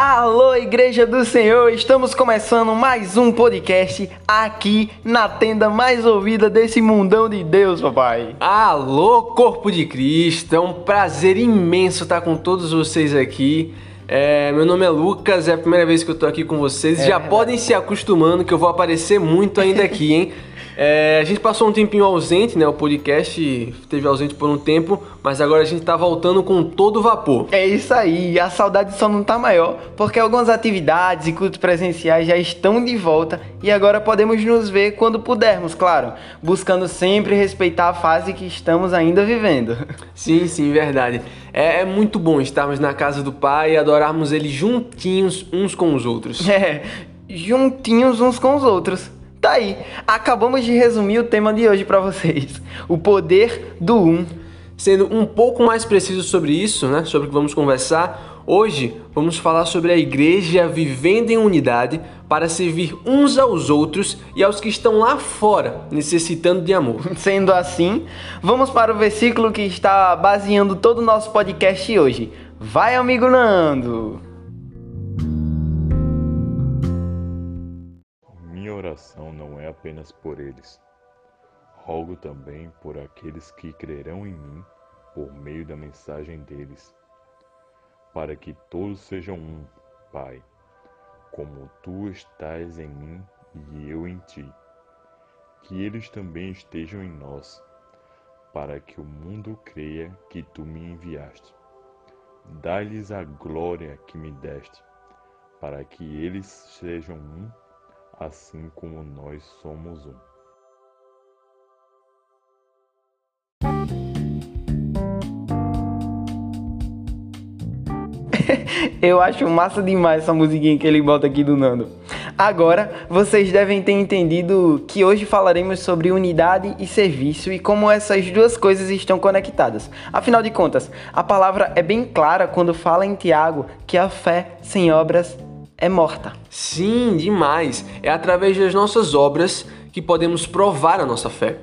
Alô, Igreja do Senhor! Estamos começando mais um podcast aqui na tenda mais ouvida desse mundão de Deus, papai. Alô, Corpo de Cristo! É um prazer imenso estar com todos vocês aqui. É, meu nome é Lucas, é a primeira vez que eu tô aqui com vocês. É Já verdade. podem se acostumando que eu vou aparecer muito ainda aqui, hein? É, a gente passou um tempinho ausente, né? O podcast esteve ausente por um tempo, mas agora a gente tá voltando com todo vapor. É isso aí, a saudade só não tá maior, porque algumas atividades e cultos presenciais já estão de volta e agora podemos nos ver quando pudermos, claro, buscando sempre respeitar a fase que estamos ainda vivendo. Sim, sim, verdade. É, é muito bom estarmos na casa do Pai e adorarmos Ele juntinhos uns com os outros. É, juntinhos uns com os outros. Tá aí, acabamos de resumir o tema de hoje pra vocês: o poder do um. Sendo um pouco mais preciso sobre isso, né, sobre o que vamos conversar, hoje vamos falar sobre a igreja vivendo em unidade para servir uns aos outros e aos que estão lá fora, necessitando de amor. Sendo assim, vamos para o versículo que está baseando todo o nosso podcast hoje. Vai, amigo Nando! Oração não é apenas por eles. Rogo também por aqueles que crerão em mim por meio da mensagem deles, para que todos sejam um, Pai, como tu estás em mim e eu em ti. Que eles também estejam em nós, para que o mundo creia que tu me enviaste. Dá-lhes a glória que me deste, para que eles sejam um assim como nós somos um. Eu acho massa demais essa musiquinha que ele bota aqui do Nando. Agora, vocês devem ter entendido que hoje falaremos sobre unidade e serviço e como essas duas coisas estão conectadas. Afinal de contas, a palavra é bem clara quando fala em Tiago que a fé sem obras é morta. Sim, demais. É através das nossas obras que podemos provar a nossa fé.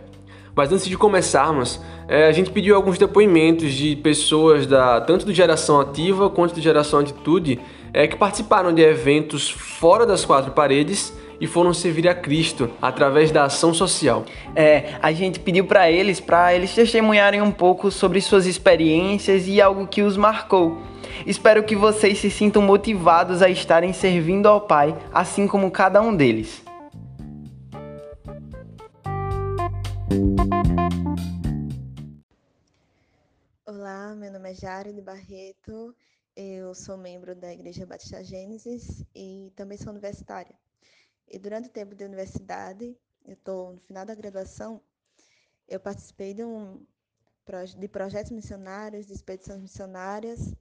Mas antes de começarmos, é, a gente pediu alguns depoimentos de pessoas da tanto do Geração Ativa quanto do Geração Atitude é, que participaram de eventos fora das quatro paredes e foram servir a Cristo através da ação social. É, a gente pediu para eles, para eles testemunharem um pouco sobre suas experiências e algo que os marcou. Espero que vocês se sintam motivados a estarem servindo ao Pai, assim como cada um deles. Olá, meu nome é Jari de Barreto, eu sou membro da Igreja Batista Gênesis e também sou universitária. E durante o tempo de universidade, eu estou no final da graduação, eu participei de, um, de projetos missionários, de expedições missionárias,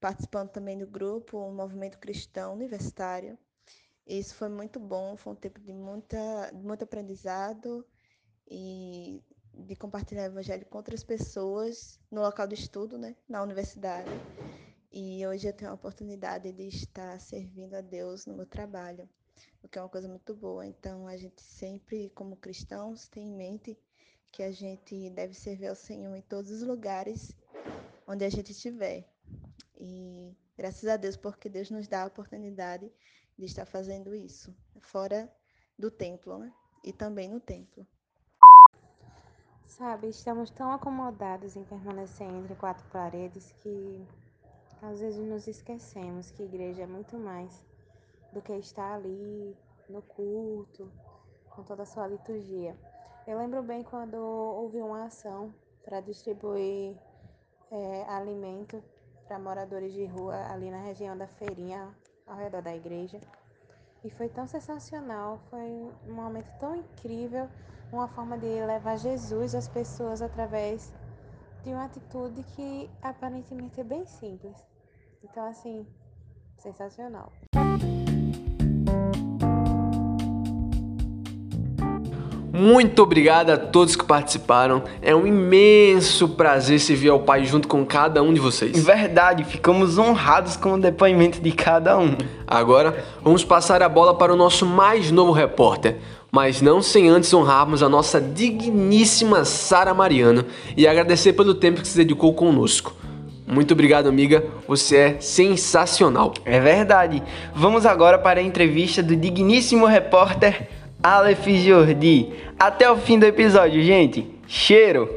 participando também do grupo um Movimento Cristão Universitário. E isso foi muito bom, foi um tempo de, muita, muito aprendizado e de compartilhar o evangelho com outras pessoas no local de estudo, né, na universidade. E hoje eu tenho a oportunidade de estar servindo a Deus no meu trabalho, o que é uma coisa muito boa. Então a gente sempre, como cristãos, tem em mente que a gente deve servir ao Senhor em todos os lugares onde a gente estiver. E graças a Deus, porque Deus nos dá a oportunidade de estar fazendo isso, fora do templo, né? E também no templo. Sabe, estamos tão acomodados em permanecer entre quatro paredes que às vezes nos esquecemos que igreja é muito mais do que estar ali no culto, com toda a sua liturgia. Eu lembro bem quando houve uma ação para distribuir eh, alimento para moradores de rua ali na região da feirinha ao redor da igreja. E foi tão sensacional, foi um momento tão incrível, uma forma de levar Jesus às pessoas através de uma atitude que aparentemente é bem simples. Então, assim, sensacional. Muito obrigado a todos que participaram. É um imenso prazer servir ao Pai junto com cada um de Em vocês. verdade, ficamos honrados com o depoimento de cada um. Agora, vamos passar a bola para o nosso mais novo repórter. Mas não sem antes honrarmos a nossa digníssima Sara Mariano e agradecer pelo tempo que se dedicou conosco. Muito obrigado, amiga. Você é sensacional. É verdade. Vamos agora para a entrevista do digníssimo repórter Aleph Jordi. Até o fim do episódio, gente. Cheiro!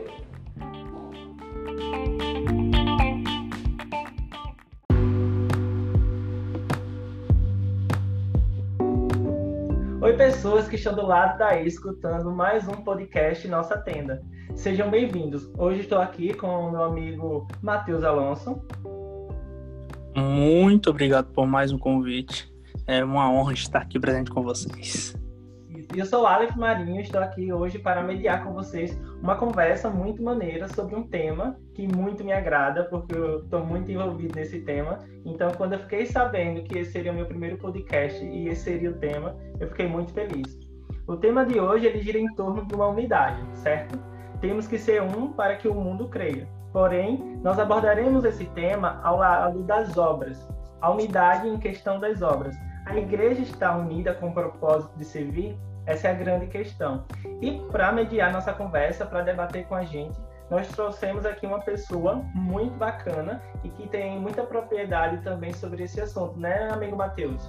Oi, pessoas que estão do lado daí escutando mais um podcast Nossa Tenda. Sejam bem-vindos. Hoje estou aqui com o meu amigo Matheus Alonso. Muito obrigado por mais um convite. É uma honra estar aqui presente com vocês. E eu sou o Aleph Marinho, estou aqui hoje para mediar com vocês uma conversa muito maneira sobre um tema que muito me agrada, porque eu estou muito envolvido nesse tema. Então, quando eu fiquei sabendo que esse seria o meu primeiro podcast e esse seria o tema, eu fiquei muito feliz. O tema de hoje ele gira em torno de uma unidade, certo? Temos que ser um para que o mundo creia. Porém, nós abordaremos esse tema ao lado das obras, a unidade em questão das obras. A igreja está unida com o propósito de servir? Essa é a grande questão. E para mediar nossa conversa, para debater com a gente, nós trouxemos aqui uma pessoa muito bacana e que tem muita propriedade também sobre esse assunto, né, amigo Matheus?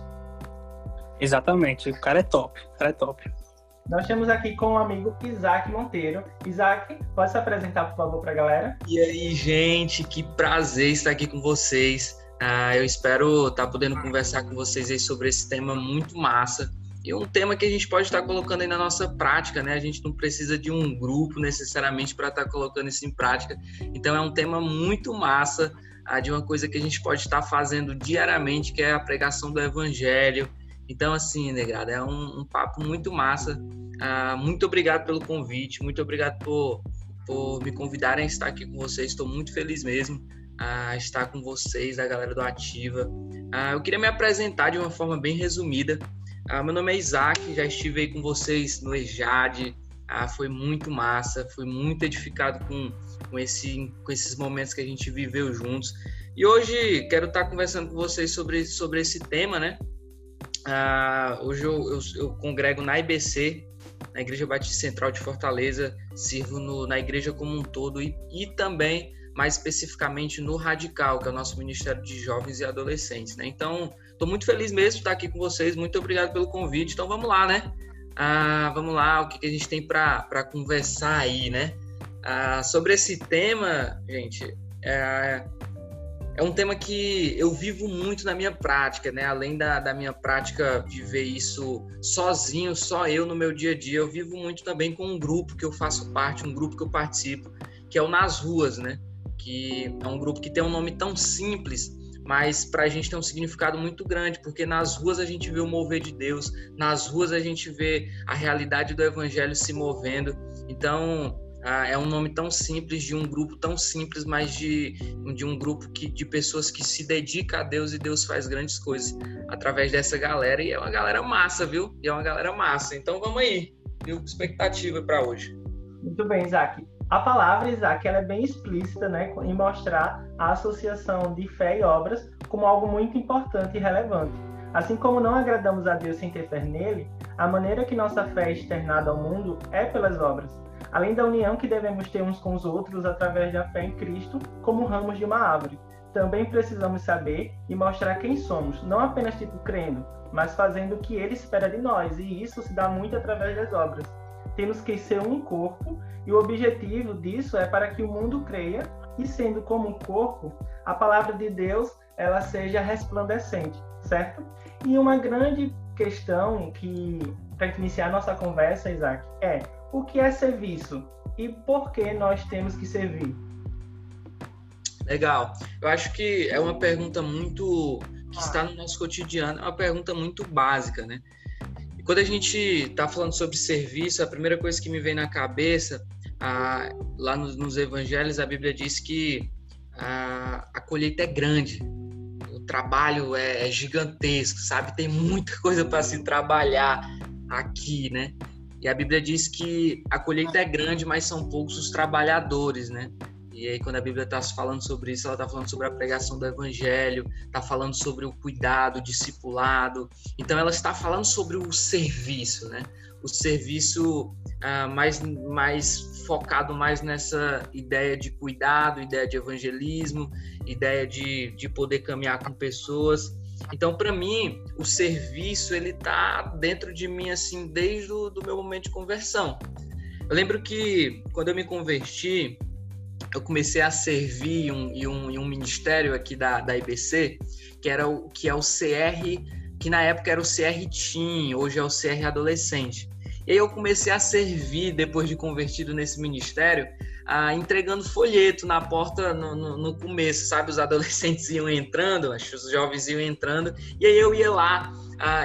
Exatamente, o cara é top, o cara é top. Nós temos aqui com o amigo Isaac Monteiro. Isaac, pode se apresentar, por favor, para a galera? E aí, gente, que prazer estar aqui com vocês. Ah, eu espero estar podendo conversar com vocês aí sobre esse tema muito massa e um tema que a gente pode estar colocando aí na nossa prática, né? A gente não precisa de um grupo necessariamente para estar colocando isso em prática. Então é um tema muito massa, ah, de uma coisa que a gente pode estar fazendo diariamente, que é a pregação do evangelho. Então, assim, negrada, é um, um papo muito massa. Ah, muito obrigado pelo convite, muito obrigado por, por me convidarem a estar aqui com vocês. Estou muito feliz mesmo a estar com vocês, a galera do Ativa. Ah, eu queria me apresentar de uma forma bem resumida. Ah, meu nome é Isaac, já estive aí com vocês no EJAD, ah, foi muito massa, fui muito edificado com, com, esse, com esses momentos que a gente viveu juntos. E hoje quero estar conversando com vocês sobre, sobre esse tema, né? Ah, hoje eu, eu, eu, congrego na IBC, na Igreja Batista Central de Fortaleza, sirvo no, na igreja como um todo e, e também, mais especificamente, no Radical, que é o nosso Ministério de Jovens e Adolescentes, né? Então, Estou muito feliz mesmo de estar aqui com vocês. Muito obrigado pelo convite. Então vamos lá, né? Ah, vamos lá, o que, a gente tem para conversar aí, né? Ah, sobre esse tema, gente, é, é um tema que eu vivo muito na minha prática, né? Além da, da minha prática viver isso sozinho, só eu no meu dia a dia, eu vivo muito também com um grupo que eu faço parte, um grupo que eu participo, que é o Nas Ruas, né? Que é um grupo que tem um nome tão simples, mas para a gente tem um significado muito grande, porque nas ruas a gente vê o mover de Deus, nas ruas a gente vê a realidade do Evangelho se movendo. Então, é um nome tão simples de um grupo tão simples, mas de, de um grupo que, de pessoas que se dedica a Deus e Deus faz grandes coisas através dessa galera. E é uma galera massa, viu? E é uma galera massa. Então vamos aí, viu? Expectativa para hoje. Muito bem, Isaac. A palavra, Isaac, ela é bem explícita né, em mostrar a associação de fé e obras como algo muito importante e relevante. Assim como não agradamos a Deus sem ter fé nele, a maneira que nossa fé é externada ao mundo é pelas obras, além da união que devemos ter uns com os outros através da fé em Cristo, como ramos de uma árvore. Também precisamos saber e mostrar quem somos, não apenas tipo crendo, mas fazendo o que ele espera de nós, e isso se dá muito através das obras temos que ser um corpo e o objetivo disso é para que o mundo creia e sendo como um corpo, a palavra de Deus ela seja resplandecente, certo? E uma grande questão que para iniciar nossa conversa, Isaac, é o que é serviço e por que nós temos que servir? Legal. Eu acho que é uma pergunta muito que está no nosso cotidiano, é uma pergunta muito básica, né? Quando a gente está falando sobre serviço, a primeira coisa que me vem na cabeça, ah, lá nos, nos, evangelhos, a Bíblia diz que ah, a colheita é grande, o trabalho é, é gigantesco, sabe? Tem muita coisa para se trabalhar aqui, né? E a Bíblia diz que a colheita é grande, mas são poucos os trabalhadores, né? E aí, quando a Bíblia está falando sobre isso, ela está falando sobre a pregação do Evangelho, está falando sobre o cuidado, o discipulado. Então, ela está falando sobre o serviço, né? o serviço uh, mais, mais focado mais nessa ideia de cuidado, ideia de evangelismo, ideia de, de poder caminhar com pessoas. Então, para mim, o serviço ele tá dentro de mim assim desde o do meu momento de conversão. Eu lembro que quando eu me converti, eu comecei a servir em um, em um, em um ministério aqui da, da IBC, que era o que é o CR, que na época era o CR Teen, hoje é o CR Adolescente. E aí eu comecei a servir, depois de convertido nesse ministério, ah, entregando folheto na porta no, no, no, começo, sabe? Os adolescentes iam entrando, os jovens iam entrando, e aí eu ia lá,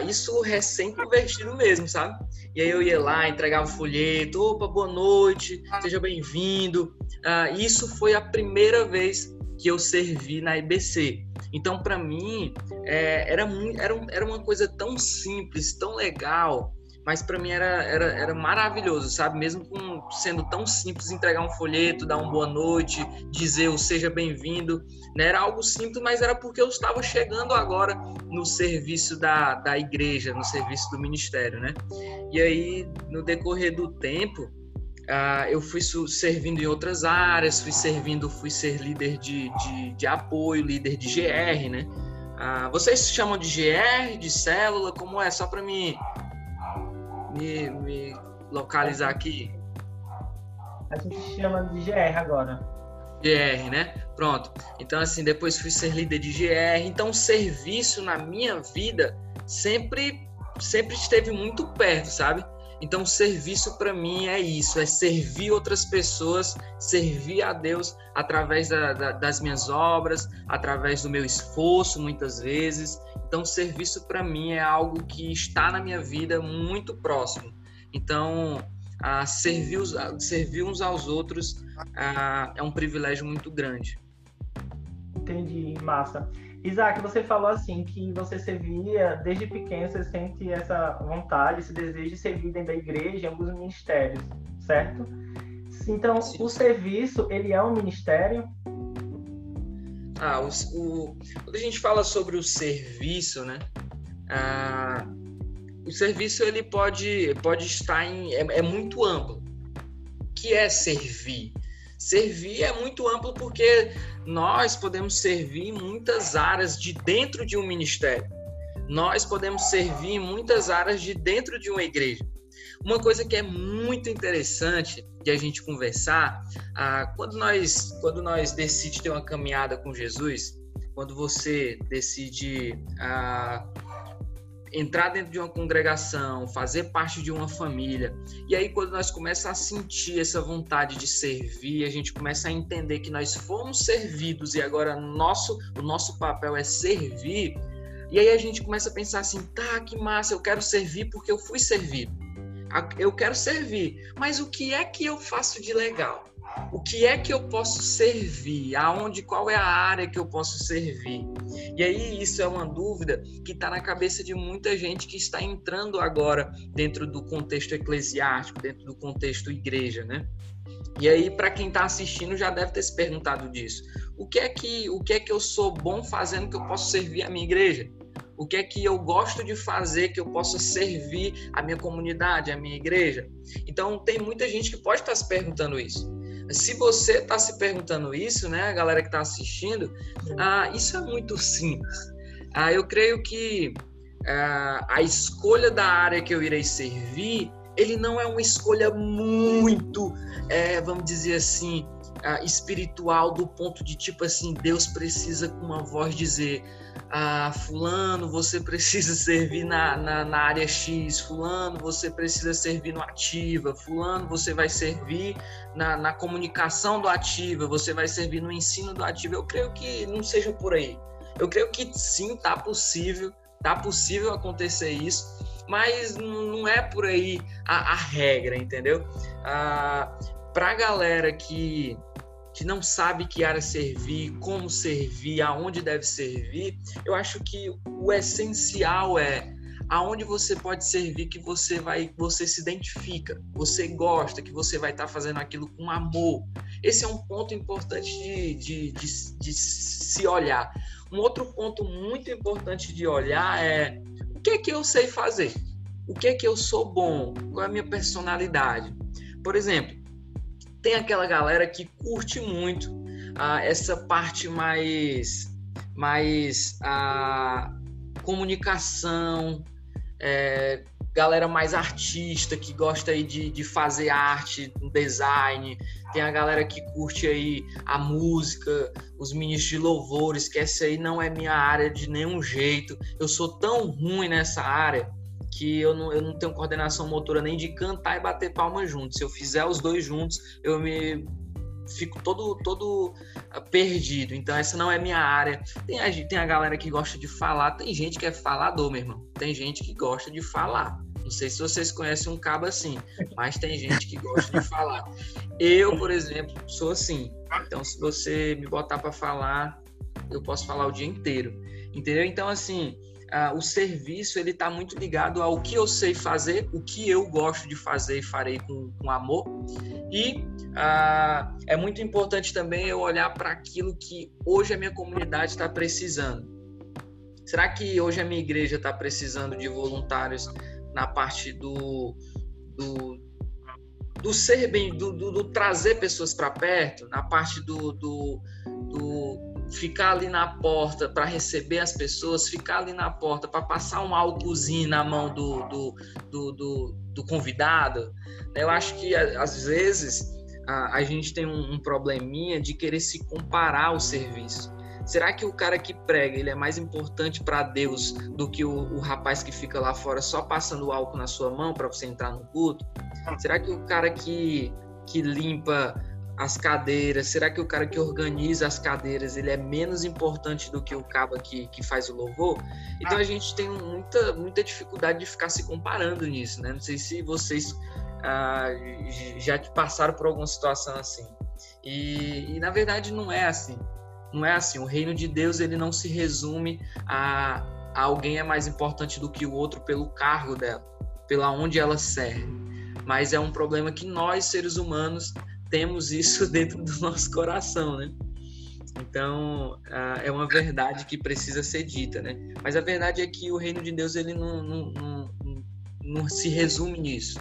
isso recém-convertido mesmo, sabe? E aí eu ia lá, entregava o folheto, opa, boa noite, seja bem-vindo. Ah, isso foi a primeira vez que eu servi na IBC. Então, para mim, é, era, era, era uma coisa tão simples, tão legal, mas para mim era, era, era maravilhoso, sabe? Mesmo com, sendo tão simples entregar um folheto, dar uma boa noite, dizer o seja bem-vindo, né? Era algo simples, mas era porque eu estava chegando agora no serviço da, da igreja, no serviço do ministério, né? E aí, no decorrer do tempo, uh, eu fui servindo em outras áreas, fui servindo, fui ser líder de, de, de apoio, líder de GR, né? Uh, vocês chamam de GR, de célula, como é? Só para mim me, me localizar aqui? A gente chama de GR agora. GR, né? Pronto. Então, assim, depois fui ser líder de GR. Então, o serviço na minha vida sempre, sempre esteve muito perto, sabe? Então, o serviço para mim é isso: é servir outras pessoas, servir a Deus através da, da, das minhas obras, através do meu esforço, muitas vezes. Então, serviço para mim é algo que está na minha vida muito próximo. Então, a servir, os, servir uns aos outros a, é um privilégio muito grande. Entendi, massa. Isaac, você falou assim que você servia desde pequeno, você sente essa vontade, esse desejo de servir dentro da igreja, em alguns ministérios, certo? Então, Sim. o serviço, ele é um ministério? Ah, o, o, quando a gente fala sobre o serviço, né? Ah, o serviço ele pode, pode estar em. É, é muito amplo. O que é servir? Servir é muito amplo porque nós podemos servir em muitas áreas de dentro de um ministério. Nós podemos servir em muitas áreas de dentro de uma igreja. Uma coisa que é muito interessante de a gente conversar, ah, quando nós quando nós decidimos ter uma caminhada com Jesus, quando você decide ah, entrar dentro de uma congregação, fazer parte de uma família. E aí, quando nós começamos a sentir essa vontade de servir, a gente começa a entender que nós fomos servidos e agora nosso, o nosso papel é servir. E aí a gente começa a pensar assim: tá, que massa, eu quero servir porque eu fui servido eu quero servir, mas o que é que eu faço de legal? O que é que eu posso servir? Aonde, qual é a área que eu posso servir? E aí isso é uma dúvida que está na cabeça de muita gente que está entrando agora dentro do contexto eclesiástico, dentro do contexto igreja, né? E aí para quem está assistindo já deve ter se perguntado disso. O que é que o que é que eu sou bom fazendo que eu posso servir a minha igreja? O que é que eu gosto de fazer que eu possa servir a minha comunidade, a minha igreja. Então, tem muita gente que pode estar se perguntando isso. Se você está se perguntando isso, né, a galera que está assistindo, ah, isso é muito simples. Ah, eu creio que ah, a escolha da área que eu irei servir, ele não é uma escolha muito, é, vamos dizer assim, espiritual do ponto de tipo assim, Deus precisa com uma voz dizer ah, fulano, você precisa servir na, na, na, área X, fulano, você precisa servir no ativa, fulano, você vai servir na, na comunicação do ativa, você vai servir no ensino do ativa. Eu creio que não seja por aí. Eu creio que sim, tá possível, tá possível acontecer isso, mas não é por aí a, a regra, entendeu? Ah, Para a galera que que não sabe que área servir, como servir, aonde deve servir, eu acho que o essencial é aonde você pode servir que você vai, você se identifica, você gosta, que você vai estar tá fazendo aquilo com amor. Esse é um ponto importante de, de, de, de se olhar. Um outro ponto muito importante de olhar é o que é que eu sei fazer? o que é que eu sou bom, qual é a minha personalidade. Por exemplo, tem aquela galera que curte muito ah, essa parte mais, mais a ah, comunicação, é, galera mais artista que gosta aí de, de fazer arte, design, tem a galera que curte aí a música, os ministros de louvores, que essa aí não é minha área de nenhum jeito. Eu sou tão ruim nessa área que eu não, eu não tenho coordenação motora nem de cantar e bater palma juntos. Se eu fizer os dois juntos, eu me fico todo todo ah, perdido. Então essa não é minha área. Tem a, tem a galera que gosta de falar, tem gente que é falador, meu irmão. Tem gente que gosta de falar. Não sei se vocês conhecem um cabo assim, mas tem gente que gosta de falar. Eu, por exemplo, sou assim. Então, se você me botar para falar, eu posso falar o dia inteiro. Entendeu? Então, assim, uh, o serviço ele está muito ligado ao que eu sei fazer, o que eu gosto de fazer e farei com, com amor. E uh, é muito importante também eu olhar para aquilo que hoje a minha comunidade está precisando. Será que hoje a minha igreja está precisando de voluntários na parte do, do, do ser bem, do, do, do trazer pessoas para perto, na parte do, do, do ficar ali na porta para receber as pessoas, ficar ali na porta para passar um álcoolzinho na mão do, do, do, do, do convidado. Eu acho que às vezes a, a gente tem um, um probleminha de querer se comparar ao serviço. Será que o cara que prega ele é mais importante para Deus do que o, o, rapaz que fica lá fora só passando o álcool na sua mão para você entrar no culto? Será que o cara que, que limpa as cadeiras, será que o cara que organiza as cadeiras ele é menos importante do que o cabo que, que faz o louvor? Então a gente tem muita, muita dificuldade de ficar se comparando nisso, né? Não sei se vocês ah, já passaram por alguma situação assim. E, e na verdade não é assim. Não é assim. O reino de Deus ele não se resume a, a alguém é mais importante do que o outro pelo cargo dela, pela onde ela serve. Mas é um problema que nós seres humanos temos isso dentro do nosso coração, né? Então é uma verdade que precisa ser dita, né? Mas a verdade é que o reino de Deus ele não, não, não, não se resume nisso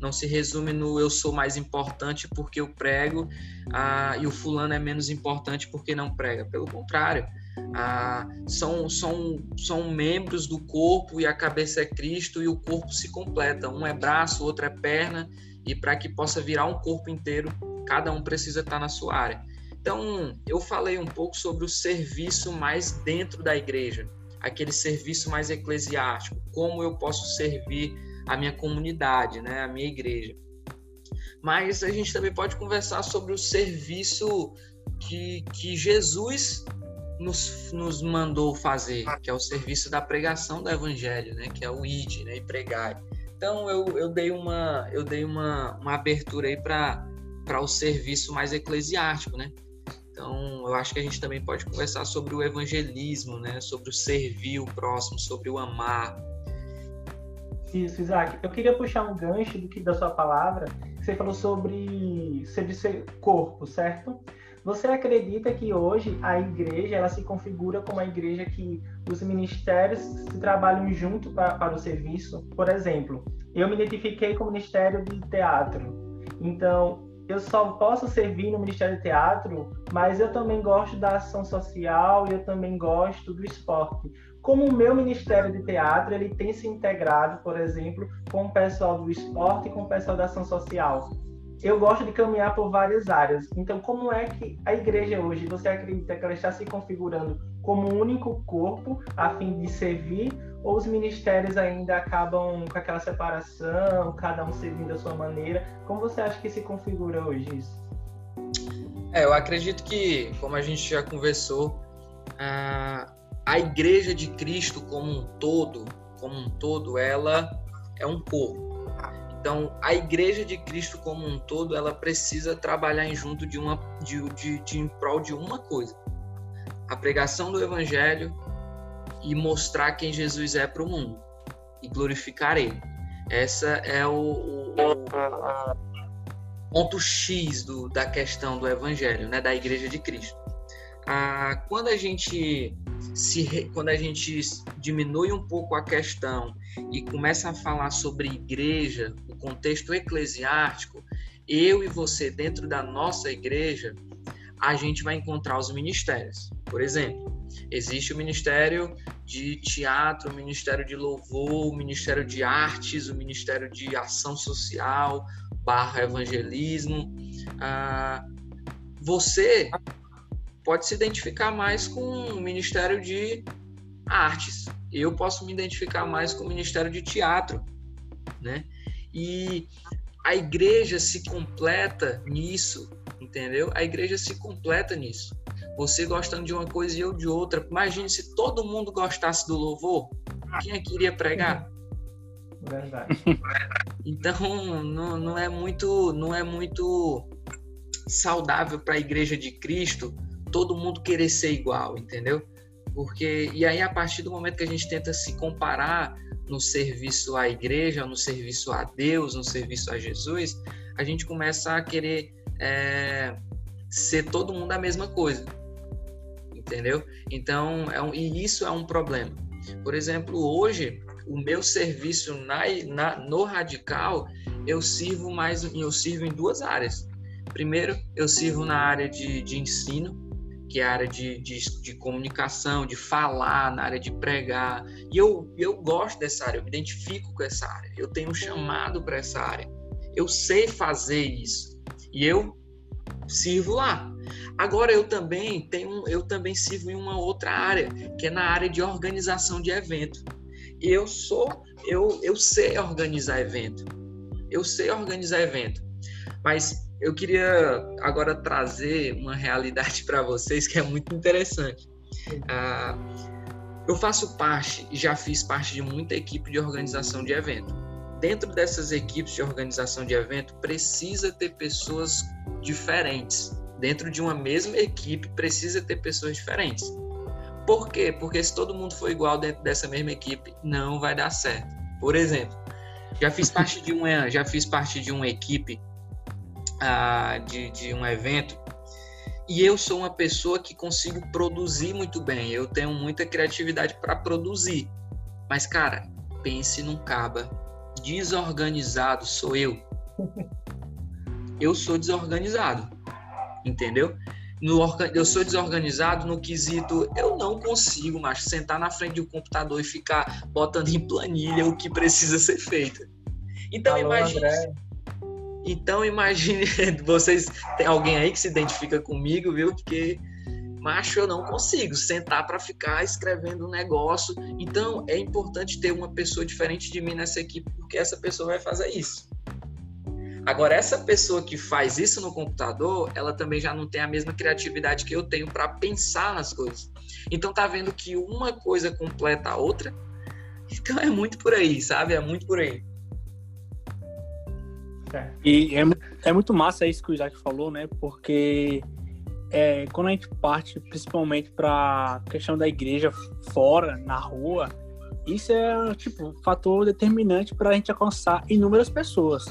não se resume no eu sou mais importante porque eu prego ah, e o fulano é menos importante porque não prega. Pelo contrário, ah, são, são, são membros do corpo e a cabeça é Cristo e o corpo se completa. Um é braço, outro é perna e para que possa virar um corpo inteiro, cada um precisa estar na sua área. Então, eu falei um pouco sobre o serviço mais dentro da igreja, aquele serviço mais eclesiástico, como eu posso servir a minha comunidade, né, a minha igreja. Mas a gente também pode conversar sobre o serviço que, que Jesus nos, nos mandou fazer, que é o serviço da pregação do evangelho, né, que é o id, né, e pregar. Então eu, eu dei uma eu dei uma, uma abertura aí para para o serviço mais eclesiástico, né? Então, eu acho que a gente também pode conversar sobre o evangelismo, né? Sobre o servir o próximo, sobre o amar, isso, Isaac. Eu queria puxar um gancho do que da sua palavra, você falou sobre ser corpo, certo? Você acredita que hoje a igreja ela se configura como a igreja que os ministérios se trabalham junto para, para o serviço? Por exemplo, eu me identifiquei com o Ministério de Teatro. Então, eu só posso servir no Ministério de Teatro, mas eu também gosto da ação social e eu também gosto do esporte como o meu Ministério de Teatro ele tem se integrado, por exemplo, com o pessoal do esporte e com o pessoal da ação social. Eu gosto de caminhar por várias áreas. Então, como é que a igreja hoje, você acredita que ela está se configurando como um único corpo a fim de servir, ou os ministérios ainda acabam com aquela separação, cada um servindo da sua maneira? Como você acha que se configura hoje isso? É, eu acredito que, como a gente já conversou, a igreja de Cristo como um todo, como um todo, ela é um corpo. Então, a igreja de Cristo como um todo, ela precisa trabalhar em junto de uma de, de, de em prol de uma coisa: a pregação do evangelho e mostrar quem Jesus é para o mundo e glorificar ele. Essa é o, o, o ponto X do, da questão do evangelho, né, da igreja de Cristo. Ah, quando a gente se quando a gente diminui um pouco a questão e começa a falar sobre igreja, o contexto eclesiástico, eu e você dentro da nossa igreja, a gente vai encontrar os ministérios. Por exemplo, existe o ministério de teatro, o ministério de louvor, o ministério de artes, o ministério de ação social, barra evangelismo. Ah, você pode se identificar mais com o Ministério de Artes. Eu posso me identificar mais com o Ministério de Teatro, né? E a igreja se completa nisso, entendeu? A igreja se completa nisso. Você gostando de uma coisa e eu de outra. Imagine se todo mundo gostasse do louvor. Quem é que iria pregar? Verdade. Então, não, não é muito, não é muito saudável para a igreja de Cristo todo mundo querer ser igual, entendeu? Porque e aí a partir do momento que a gente tenta se comparar no serviço à igreja, no serviço a Deus, no serviço a Jesus, a gente começa a querer é, ser todo mundo a mesma coisa, entendeu? Então, é um, e isso é um problema. Por exemplo, hoje o meu serviço na, na, no radical eu sirvo mais, eu sirvo em duas áreas. Primeiro, eu sirvo na área de, de ensino, que é a área de, de, de, comunicação, de falar, na área de pregar. E eu, eu gosto dessa área, eu me identifico com essa área, eu tenho um chamado para essa área, eu sei fazer isso e eu sirvo lá. Agora eu também tenho, eu também sirvo em uma outra área, que é na área de organização de evento. Eu sou, eu, eu sei organizar evento, eu sei organizar evento, mas eu queria agora trazer uma realidade para vocês que é muito interessante. Uh, eu faço parte e já fiz parte de muita equipe de organização de evento. Dentro dessas equipes de organização de evento, precisa ter pessoas diferentes. Dentro de uma mesma equipe, precisa ter pessoas diferentes. Por quê? Porque se todo mundo for igual dentro dessa mesma equipe, não vai dar certo. Por exemplo, já fiz parte de uma, já fiz parte de uma equipe ah, de, de um evento e eu sou uma pessoa que consigo produzir muito bem. Eu tenho muita criatividade para produzir. Mas, cara, pense num caba desorganizado sou eu. Eu sou desorganizado. Entendeu? No, eu sou desorganizado no quesito, eu não consigo mais sentar na frente do computador e ficar botando em planilha o que precisa ser feito. Então, Alô, imagine. André então imagine, vocês tem alguém aí que se identifica comigo, viu? Porque macho eu não consigo sentar para ficar escrevendo um negócio. Então é importante ter uma pessoa diferente de mim nessa equipe, porque essa pessoa vai fazer isso. Agora essa pessoa que faz isso no computador, ela também já não tem a mesma criatividade que eu tenho para pensar nas coisas. Então tá vendo que uma coisa completa a outra? Então é muito por aí, sabe? É muito por aí. É. E é, é muito massa isso que o Isaac falou, né? Porque é, quando a gente parte principalmente para questão da igreja fora, na rua, isso é tipo um fator determinante para a gente alcançar inúmeras pessoas.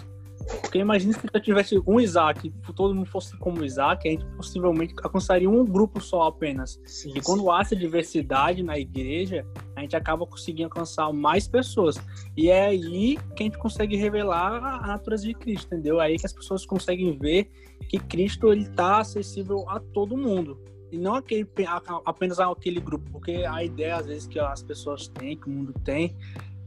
Porque imagina se eu tivesse um Isaac, todo mundo fosse como Isaac, a gente possivelmente alcançaria um grupo só apenas. Sim, e quando há essa diversidade na igreja, a gente acaba conseguindo alcançar mais pessoas. E é aí que a gente consegue revelar a natureza de Cristo, entendeu? É aí que as pessoas conseguem ver que Cristo está acessível a todo mundo. E não aquele, apenas aquele grupo, porque a ideia, às vezes, que as pessoas têm, que o mundo tem,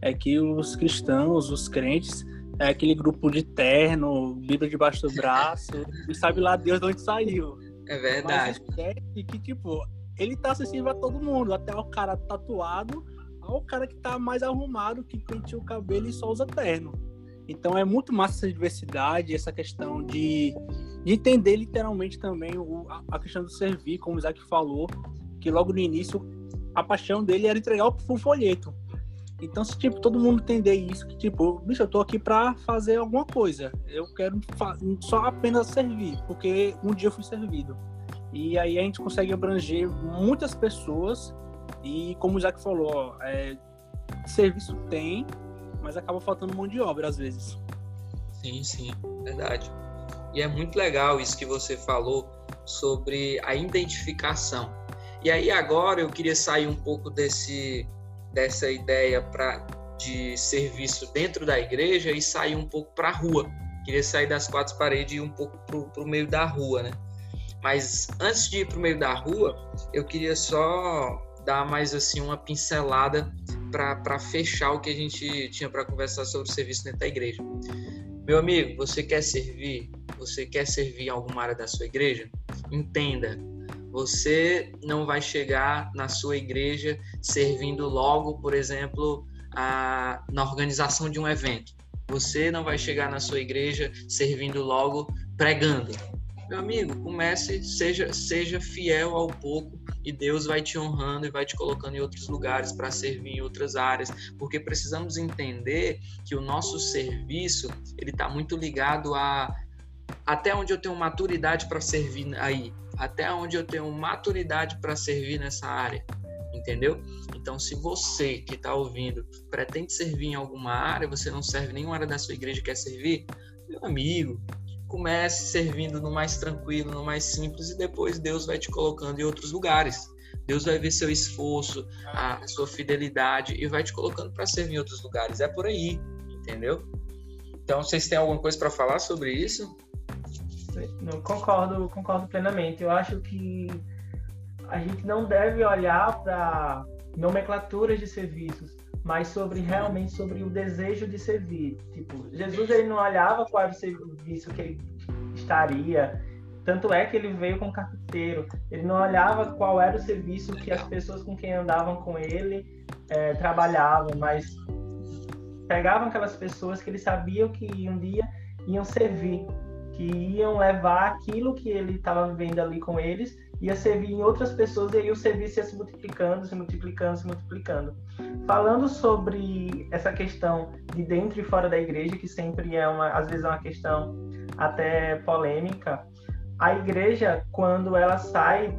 é que os cristãos, os crentes, é aquele grupo de terno, Bíblia debaixo do braço, e sabe lá Deus de onde saiu. É verdade. Mas que, tipo, ele tá acessível a todo mundo, até o cara tatuado, ao cara que tá mais arrumado, que penteia o cabelo e só usa terno. Então é muito massa essa diversidade, essa questão de, de entender literalmente também o, a, a, questão do servir, como o Isaac falou, que logo no início a paixão dele era entregar o folheto. Então, se tipo, todo mundo entender isso, que tipo, bicho, eu tô aqui pra fazer alguma coisa. Eu quero só apenas servir, porque um dia eu fui servido. E aí a gente consegue abranger muitas pessoas e como o Jack falou, é, serviço tem, mas acaba faltando mão de obra às vezes. Sim, sim, verdade. E é muito legal isso que você falou sobre a identificação. E aí agora eu queria sair um pouco desse dessa ideia para de serviço dentro da igreja e sair um pouco para a rua. Queria sair das quatro paredes e ir um pouco para o meio da rua, né? Mas antes de ir para o meio da rua, eu queria só dar mais assim uma pincelada para fechar o que a gente tinha para conversar sobre o serviço dentro da igreja. Meu amigo, você quer servir? Você quer servir em alguma área da sua igreja? Entenda, você não vai chegar na sua igreja servindo logo, por exemplo, a, na organização de um evento. Você não vai chegar na sua igreja servindo logo pregando. Meu amigo, comece, seja, seja fiel ao pouco e Deus vai te honrando e vai te colocando em outros lugares para servir em outras áreas, porque precisamos entender que o nosso serviço ele está muito ligado a até onde eu tenho maturidade para servir aí, até onde eu tenho maturidade para servir nessa área, entendeu? Então, se você que está ouvindo pretende servir em alguma área, você não serve nenhuma área da sua igreja quer servir, meu amigo, comece servindo no mais tranquilo, no mais simples, e depois Deus vai te colocando em outros lugares. Deus vai ver seu esforço, a sua fidelidade e vai te colocando para servir em outros lugares. É por aí, entendeu? Então, vocês têm alguma coisa para falar sobre isso? Não, concordo, concordo plenamente. Eu acho que a gente não deve olhar para nomenclaturas de serviços, mas sobre realmente sobre o desejo de servir. Tipo, Jesus ele não olhava qual era o serviço que ele estaria, tanto é que ele veio como carpinteiro. Ele não olhava qual era o serviço que as pessoas com quem andavam com ele é, trabalhavam, mas pegavam aquelas pessoas que ele sabia que um dia iam servir, que iam levar aquilo que ele estava vivendo ali com eles ia servir em outras pessoas e aí o serviço ia se multiplicando, se multiplicando, se multiplicando. Falando sobre essa questão de dentro e fora da igreja, que sempre é uma, às vezes é uma questão até polêmica, a igreja, quando ela sai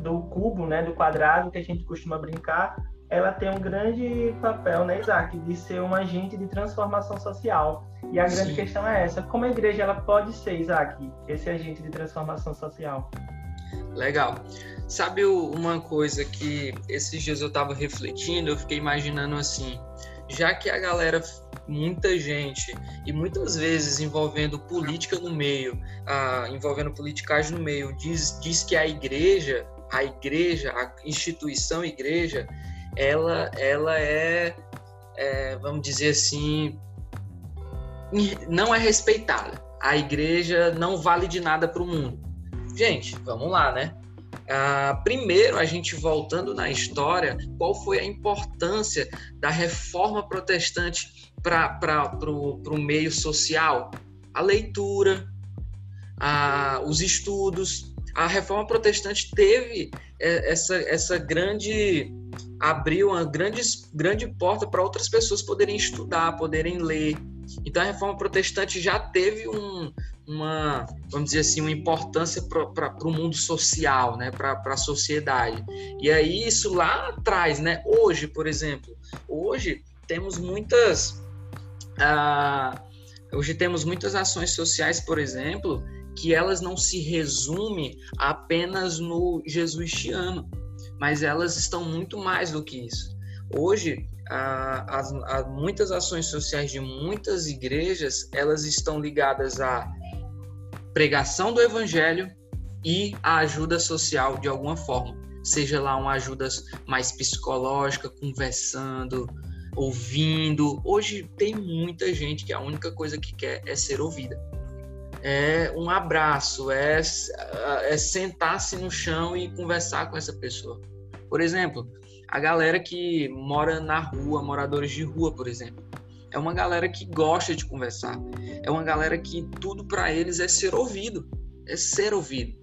do cubo, né, do quadrado que a gente costuma brincar, ela tem um grande papel, né, Isaac, de ser um agente de transformação social. E a grande Sim. questão é essa: como a igreja ela pode ser, Isaac, esse agente de transformação social? Legal. Sabe uma coisa que esses dias eu estava refletindo, eu fiquei imaginando assim, já que a galera, muita gente, e muitas vezes envolvendo política no meio, ah, envolvendo politicagem no meio, diz, diz que a igreja, a igreja, a instituição igreja, ela, ela é, é vamos dizer assim, não é respeitada. A igreja não vale de nada para o mundo. Gente, vamos lá, né? Ah, primeiro, a gente voltando na história, qual foi a importância da reforma protestante para o meio social? A leitura, a, os estudos. A reforma protestante teve é, essa, essa grande. Abriu uma grande, grande porta para outras pessoas poderem estudar, poderem ler. Então a reforma protestante já teve um, uma, vamos dizer assim, uma importância para o mundo social, né, para a sociedade. E aí isso lá atrás, né, hoje, por exemplo, hoje temos muitas, ah, hoje temos muitas ações sociais, por exemplo, que elas não se resumem apenas no jesuitiano, mas elas estão muito mais do que isso. Hoje as, muitas ações sociais de muitas igrejas elas estão ligadas a pregação do evangelho e a ajuda social de alguma forma. Seja lá uma ajuda mais psicológica, conversando, ouvindo. Hoje tem muita gente que a única coisa que quer é ser ouvida. É um abraço, é, é sentar-se no chão e conversar com essa pessoa. Por exemplo, a galera que mora na rua, moradores de rua, por exemplo é uma galera que gosta de conversar. É uma galera que tudo para eles é ser ouvido, é ser ouvido.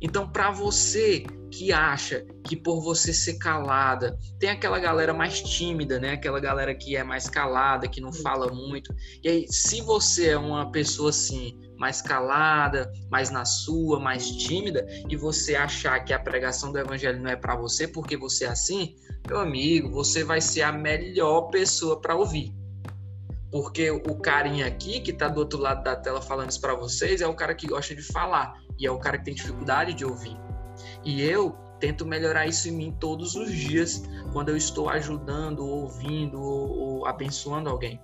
Então, para você que acha que por você ser calada, tem aquela galera mais tímida, né? Aquela galera que é mais calada, que não fala muito. E aí, se você é uma pessoa assim, mais calada, mais na sua, mais tímida, e você achar que a pregação do evangelho não é para você porque você é assim, meu amigo, você vai ser a melhor pessoa para ouvir. Porque o carinha aqui, que está do outro lado da tela falando isso para vocês, é o cara que gosta de falar e é o cara que tem dificuldade de ouvir. E eu tento melhorar isso em mim todos os dias quando eu estou ajudando, ouvindo ou, ou abençoando alguém.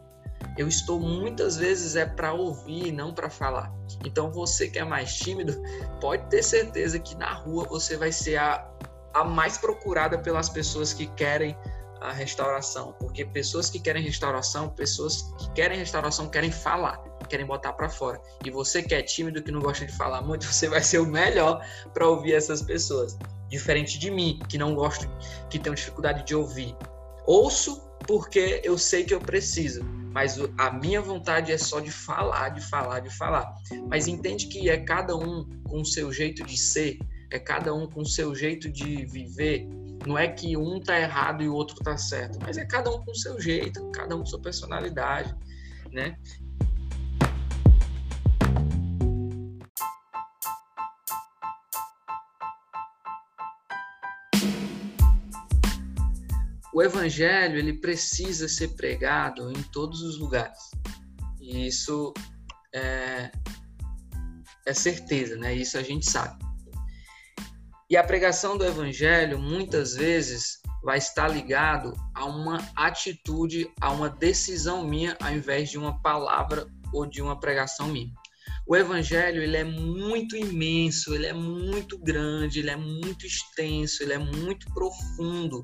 Eu estou muitas vezes é para ouvir, não para falar. Então você que é mais tímido, pode ter certeza que na rua você vai ser a, a mais procurada pelas pessoas que querem a restauração, porque pessoas que querem restauração, pessoas que querem restauração querem falar, querem botar para fora. E você que é tímido, que não gosta de falar muito, você vai ser o melhor para ouvir essas pessoas. Diferente de mim, que não gosto, que tenho dificuldade de ouvir. Ouço porque eu sei que eu preciso, mas a minha vontade é só de falar, de falar, de falar. Mas entende que é cada um com o seu jeito de ser, é cada um com o seu jeito de viver. Não é que um tá errado e o outro tá certo, mas é cada um com o seu jeito, cada um com sua personalidade, né? O evangelho ele precisa ser pregado em todos os lugares. E isso é, é certeza, né? Isso a gente sabe. E a pregação do evangelho muitas vezes vai estar ligado a uma atitude, a uma decisão minha, ao invés de uma palavra ou de uma pregação minha. O evangelho ele é muito imenso, ele é muito grande, ele é muito extenso, ele é muito profundo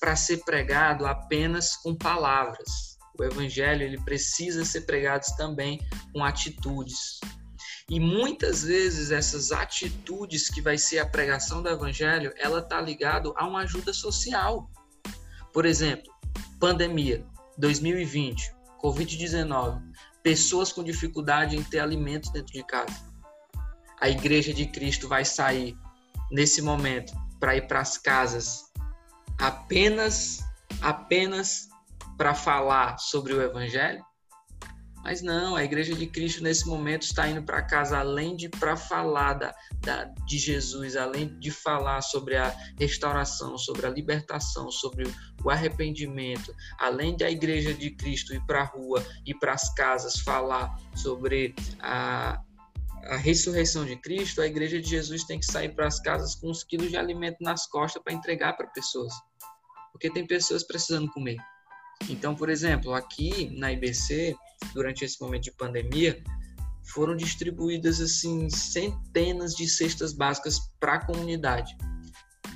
para ser pregado apenas com palavras. O evangelho ele precisa ser pregado também com atitudes. E muitas vezes essas atitudes que vai ser a pregação do evangelho, ela tá ligado a uma ajuda social. Por exemplo, pandemia 2020, COVID-19, pessoas com dificuldade em ter alimentos dentro de casa. A igreja de Cristo vai sair nesse momento para ir para as casas apenas apenas para falar sobre o evangelho? Mas não, a igreja de Cristo nesse momento está indo para casa além de para falar da, da, de Jesus, além de falar sobre a restauração, sobre a libertação, sobre o arrependimento, além da igreja de Cristo ir para a rua, ir para as casas falar sobre a, a ressurreição de Cristo, a igreja de Jesus tem que sair para as casas com uns quilos de alimento nas costas para entregar para pessoas. Porque tem pessoas precisando comer. Então, por exemplo, aqui na IBC, durante esse momento de pandemia, foram distribuídas assim centenas de cestas básicas para a comunidade.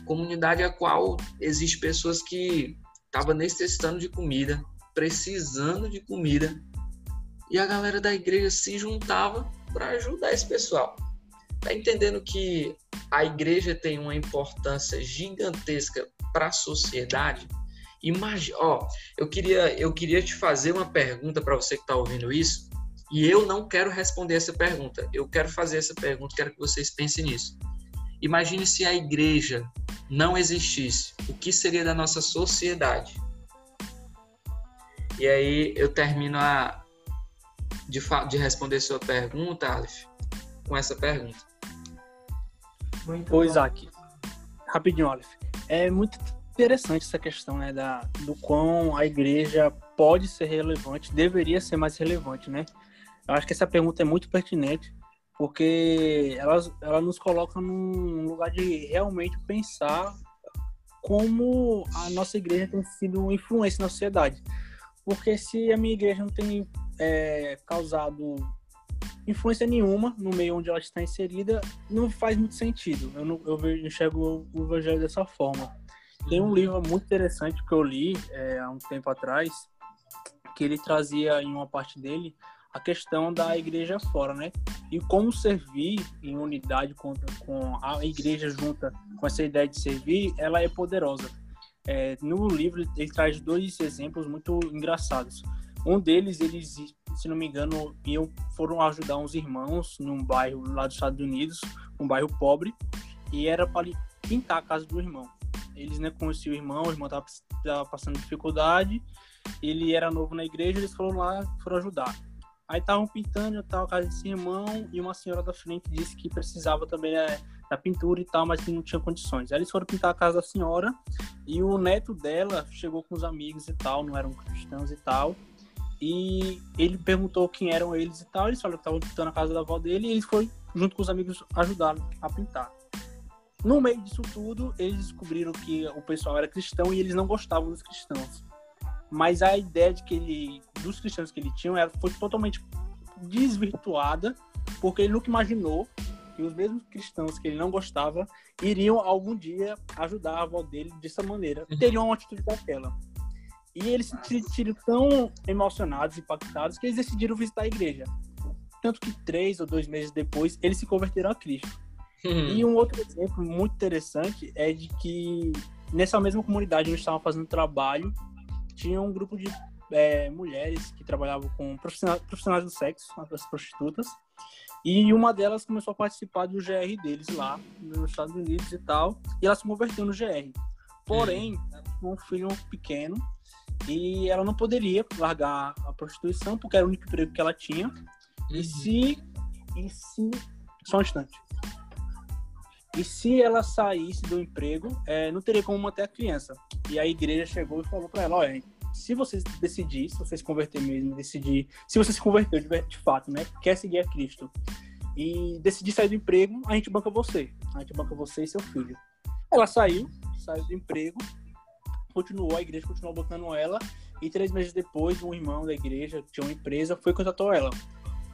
Comunidade a qual existe pessoas que estavam necessitando de comida, precisando de comida, e a galera da igreja se juntava para ajudar esse pessoal. Tá entendendo que a igreja tem uma importância gigantesca para a sociedade? Imagina, ó, eu queria, eu queria te fazer uma pergunta para você que está ouvindo isso, e eu não quero responder essa pergunta. Eu quero fazer essa pergunta, quero que vocês pensem nisso. Imagine se a igreja não existisse, o que seria da nossa sociedade? E aí eu termino a, de, de responder sua pergunta, Aleph, com essa pergunta. Muito Ô, Isaac, rapidinho, Aleph. É muito interessante essa questão, né, da, do quão a igreja pode ser relevante, deveria ser mais relevante, né? Eu acho que essa pergunta é muito pertinente, porque ela, ela nos coloca num lugar de realmente pensar como a nossa igreja tem sido influência na sociedade. Porque se a minha igreja não tem é, causado influência nenhuma no meio onde ela está inserida, não faz muito sentido. Eu, não, eu enxergo o evangelho dessa forma. Tem um livro muito interessante que eu li é, há um tempo atrás, que ele trazia em uma parte dele a questão da igreja fora, né? E como servir em unidade com, com a igreja junta com essa ideia de servir, ela é poderosa. É, no livro ele traz dois exemplos muito engraçados. Um deles, eles, se não me engano, iam, foram ajudar uns irmãos num bairro lá dos Estados Unidos, um bairro pobre, e era para pintar a casa do irmão. Eles né, conheciam o irmão, o irmão estava passando dificuldade, ele era novo na igreja, eles foram lá, foram ajudar. Aí estavam pintando a casa desse irmão e uma senhora da frente disse que precisava também né, da pintura e tal, mas que não tinha condições. Aí eles foram pintar a casa da senhora e o neto dela chegou com os amigos e tal, não eram cristãos e tal. E ele perguntou quem eram eles e tal. Eles falaram que estavam pintando a casa da avó dele e ele foi junto com os amigos ajudá-lo a pintar. no meio disso tudo, eles descobriram que o pessoal era cristão e eles não gostavam dos cristãos. Mas a ideia de que ele, dos cristãos que ele tinha era, foi totalmente desvirtuada, porque ele nunca imaginou que os mesmos cristãos que ele não gostava iriam algum dia ajudar a avó dele dessa maneira, Uhum. teriam uma atitude daquela. E eles se sentiram tão emocionados, impactados, que eles decidiram visitar a igreja. Tanto que três ou dois meses depois, eles se converteram a Cristo. Hum. E um outro exemplo muito interessante é de que nessa mesma comunidade onde estavam fazendo trabalho, tinha um grupo de é, mulheres que trabalhavam com profissionais, profissionais do sexo, as prostitutas, e uma delas começou a participar do GR deles lá nos Estados Unidos e tal, e ela se converteu no GR. Porém, tinha um filho pequeno e ela não poderia largar a prostituição porque era o único emprego que ela tinha. E se. E se. Só um instante. E se ela saísse do emprego, é, não teria como manter a criança. E a igreja chegou e falou para ela: olha, se você decidir, se você se converter mesmo, decidir. Se você se converteu de, de fato, né? Quer seguir a Cristo e decidir sair do emprego, a gente banca você. A gente banca você e seu filho. Ela saiu, saiu do emprego, continuou, a igreja continuou bancando ela. E três meses depois, um irmão da igreja, que tinha uma empresa, foi e contratou ela.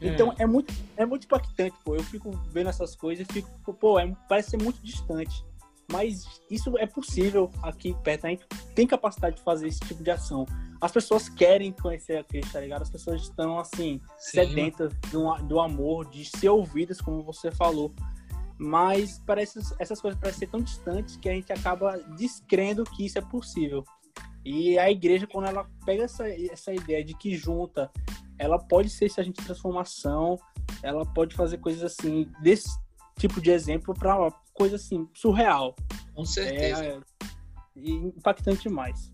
Então é muito, é muito impactante, pô. Eu fico vendo essas coisas e fico, pô, é, parece ser muito distante. Mas isso é possível aqui perto. A gente tem capacidade de fazer esse tipo de ação. As pessoas querem conhecer a Cristo, tá ligado? As pessoas estão, assim, Sim. sedentas do, do amor, de ser ouvidas, como você falou. Mas parece, essas coisas parecem ser tão distantes que a gente acaba descrendo que isso é possível. E a igreja, quando ela pega essa, essa ideia de que junta, ela pode ser esse agente de transformação, ela pode fazer coisas assim, desse tipo de exemplo para coisa assim, surreal. Com certeza. É, e impactante demais.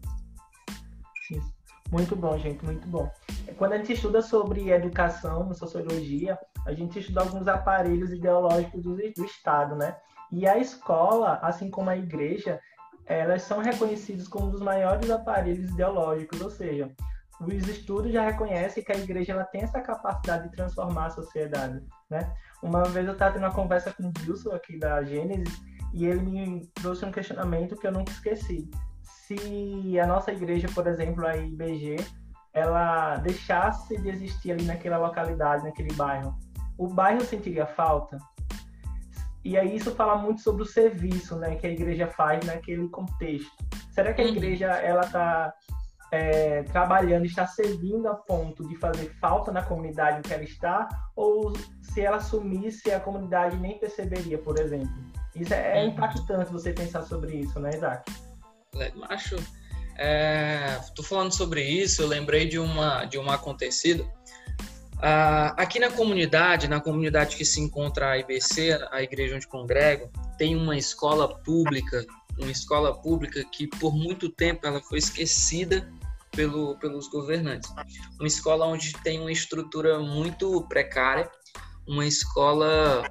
Isso. Muito bom, gente, muito bom. Quando a gente estuda sobre educação, sociologia, a gente estuda alguns aparelhos ideológicos do, do Estado, né? E a escola, assim como a igreja, elas são reconhecidas como um dos maiores aparelhos ideológicos, ou seja, os estudos já reconhecem que a igreja ela tem essa capacidade de transformar a sociedade, né? Uma vez eu estava tendo uma conversa com o Gilson aqui da Gênesis e ele me trouxe um questionamento que eu nunca esqueci. Se a nossa igreja, por exemplo, a IBG, ela deixasse de existir ali naquela localidade, naquele bairro, o bairro sentiria falta? E aí isso fala muito sobre o serviço, né, que a igreja faz naquele contexto. Será que a Uhum. igreja ela está é, trabalhando, está servindo a ponto de fazer falta na comunidade em que ela está, ou se ela sumisse a comunidade nem perceberia, por exemplo? Isso é, é Uhum. impactante você pensar sobre isso, né, Isaac? Macho, é, tô falando sobre isso, eu lembrei de uma de um acontecido. Ah, aqui na comunidade, na comunidade que se encontra a IBC, a igreja onde congrego, tem uma escola pública, uma escola pública que por muito tempo ela foi esquecida pelo, pelos governantes. Uma escola onde tem uma estrutura muito precária, uma escola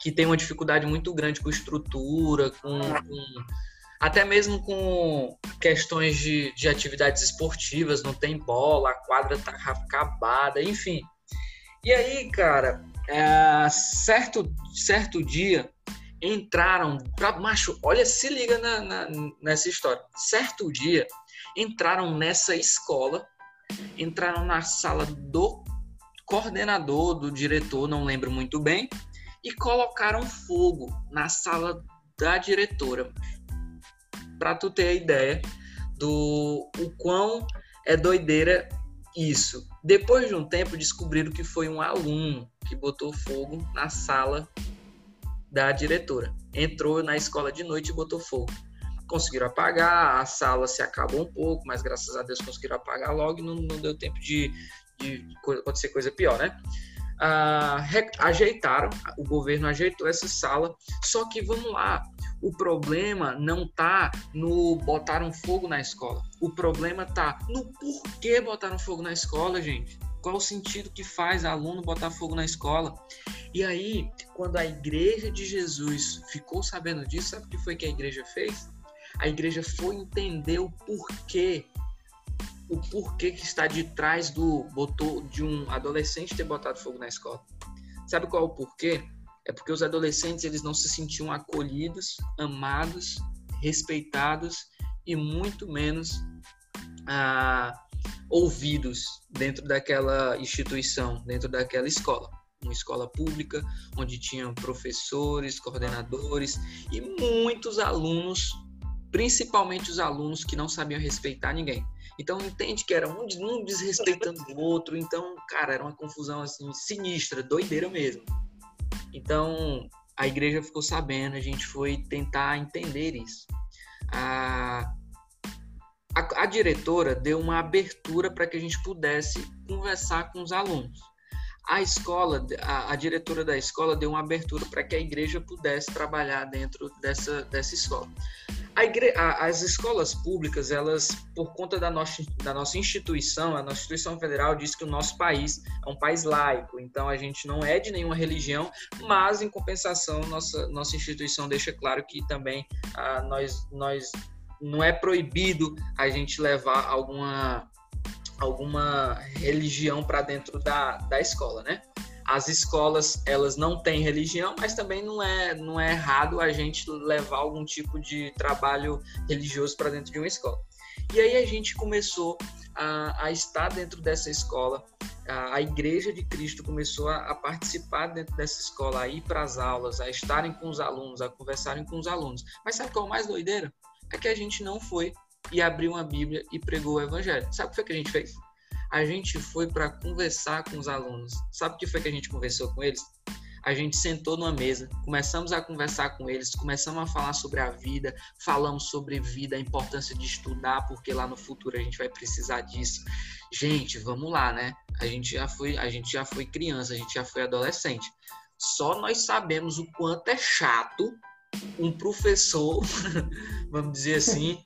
que tem uma dificuldade muito grande com estrutura, com, com até mesmo com questões de, de atividades esportivas, não tem bola, a quadra tá acabada, enfim. E aí, cara, é, certo, certo dia entraram pra macho, olha, se liga na, na, nessa história. Certo dia entraram nessa escola, entraram na sala do coordenador, do diretor, não lembro muito bem, e colocaram fogo na sala da diretora para tu ter a ideia do o quão é doideira isso. Depois de um tempo descobriram que foi um aluno que botou fogo na sala da diretora. Entrou na escola de noite e botou fogo. Conseguiram apagar, a sala se acabou um pouco, mas graças a Deus conseguiram apagar logo e não, não deu tempo de, de acontecer coisa pior, né? Ajeitaram, o governo ajeitou essa sala, só que vamos lá, o problema não tá no botaram fogo na escola. O problema tá no porquê botaram fogo na escola, gente. Qual o sentido que faz aluno botar fogo na escola? E aí, quando a igreja de Jesus ficou sabendo disso, sabe o que foi que a igreja fez? A igreja foi entender o porquê o porquê que está de trás do botou de um adolescente ter botado fogo na escola. Sabe qual é o porquê? É porque os adolescentes eles não se sentiam acolhidos, amados, respeitados e muito menos ah, ouvidos dentro daquela instituição, dentro daquela escola. Uma escola pública, onde tinham professores, coordenadores e muitos alunos, principalmente os alunos que não sabiam respeitar ninguém. Então entende que era um, desrespeitando o outro, então, cara, era uma confusão assim sinistra, doideira mesmo. Então a igreja ficou sabendo, a gente foi tentar entender isso. A, a, a diretora deu uma abertura para que a gente pudesse conversar com os alunos. A escola, a, a diretora da escola deu uma abertura para que a igreja pudesse trabalhar dentro dessa, dessa escola. Igre... as escolas públicas, elas, por conta da nossa, da nossa instituição, a nossa instituição federal diz que o nosso país é um país laico, então a gente não é de nenhuma religião, mas em compensação, nossa, nossa instituição deixa claro que também ah, nós, nós não é proibido a gente levar alguma, alguma religião para dentro da, da escola, né? As escolas, elas não têm religião, mas também não é, não é errado a gente levar algum tipo de trabalho religioso para dentro de uma escola. E aí a gente começou a, a estar dentro dessa escola, a, a Igreja de Cristo começou a, a, participar dentro dessa escola, a ir para as aulas, a estarem com os alunos, a conversarem com os alunos. Mas sabe qual é o mais doideira? é que a gente não foi e abriu uma Bíblia e pregou o Evangelho. Sabe o que foi que a gente fez? A gente foi para conversar com os alunos. Sabe o que foi que a gente conversou com eles? A gente sentou numa mesa, começamos a conversar com eles, começamos a falar sobre a vida, falamos sobre vida, a importância de estudar, porque lá no futuro a gente vai precisar disso. Gente, vamos lá, né? A gente já foi, a gente já foi criança, a gente já foi adolescente. Só nós sabemos o quanto é chato um professor, vamos dizer assim,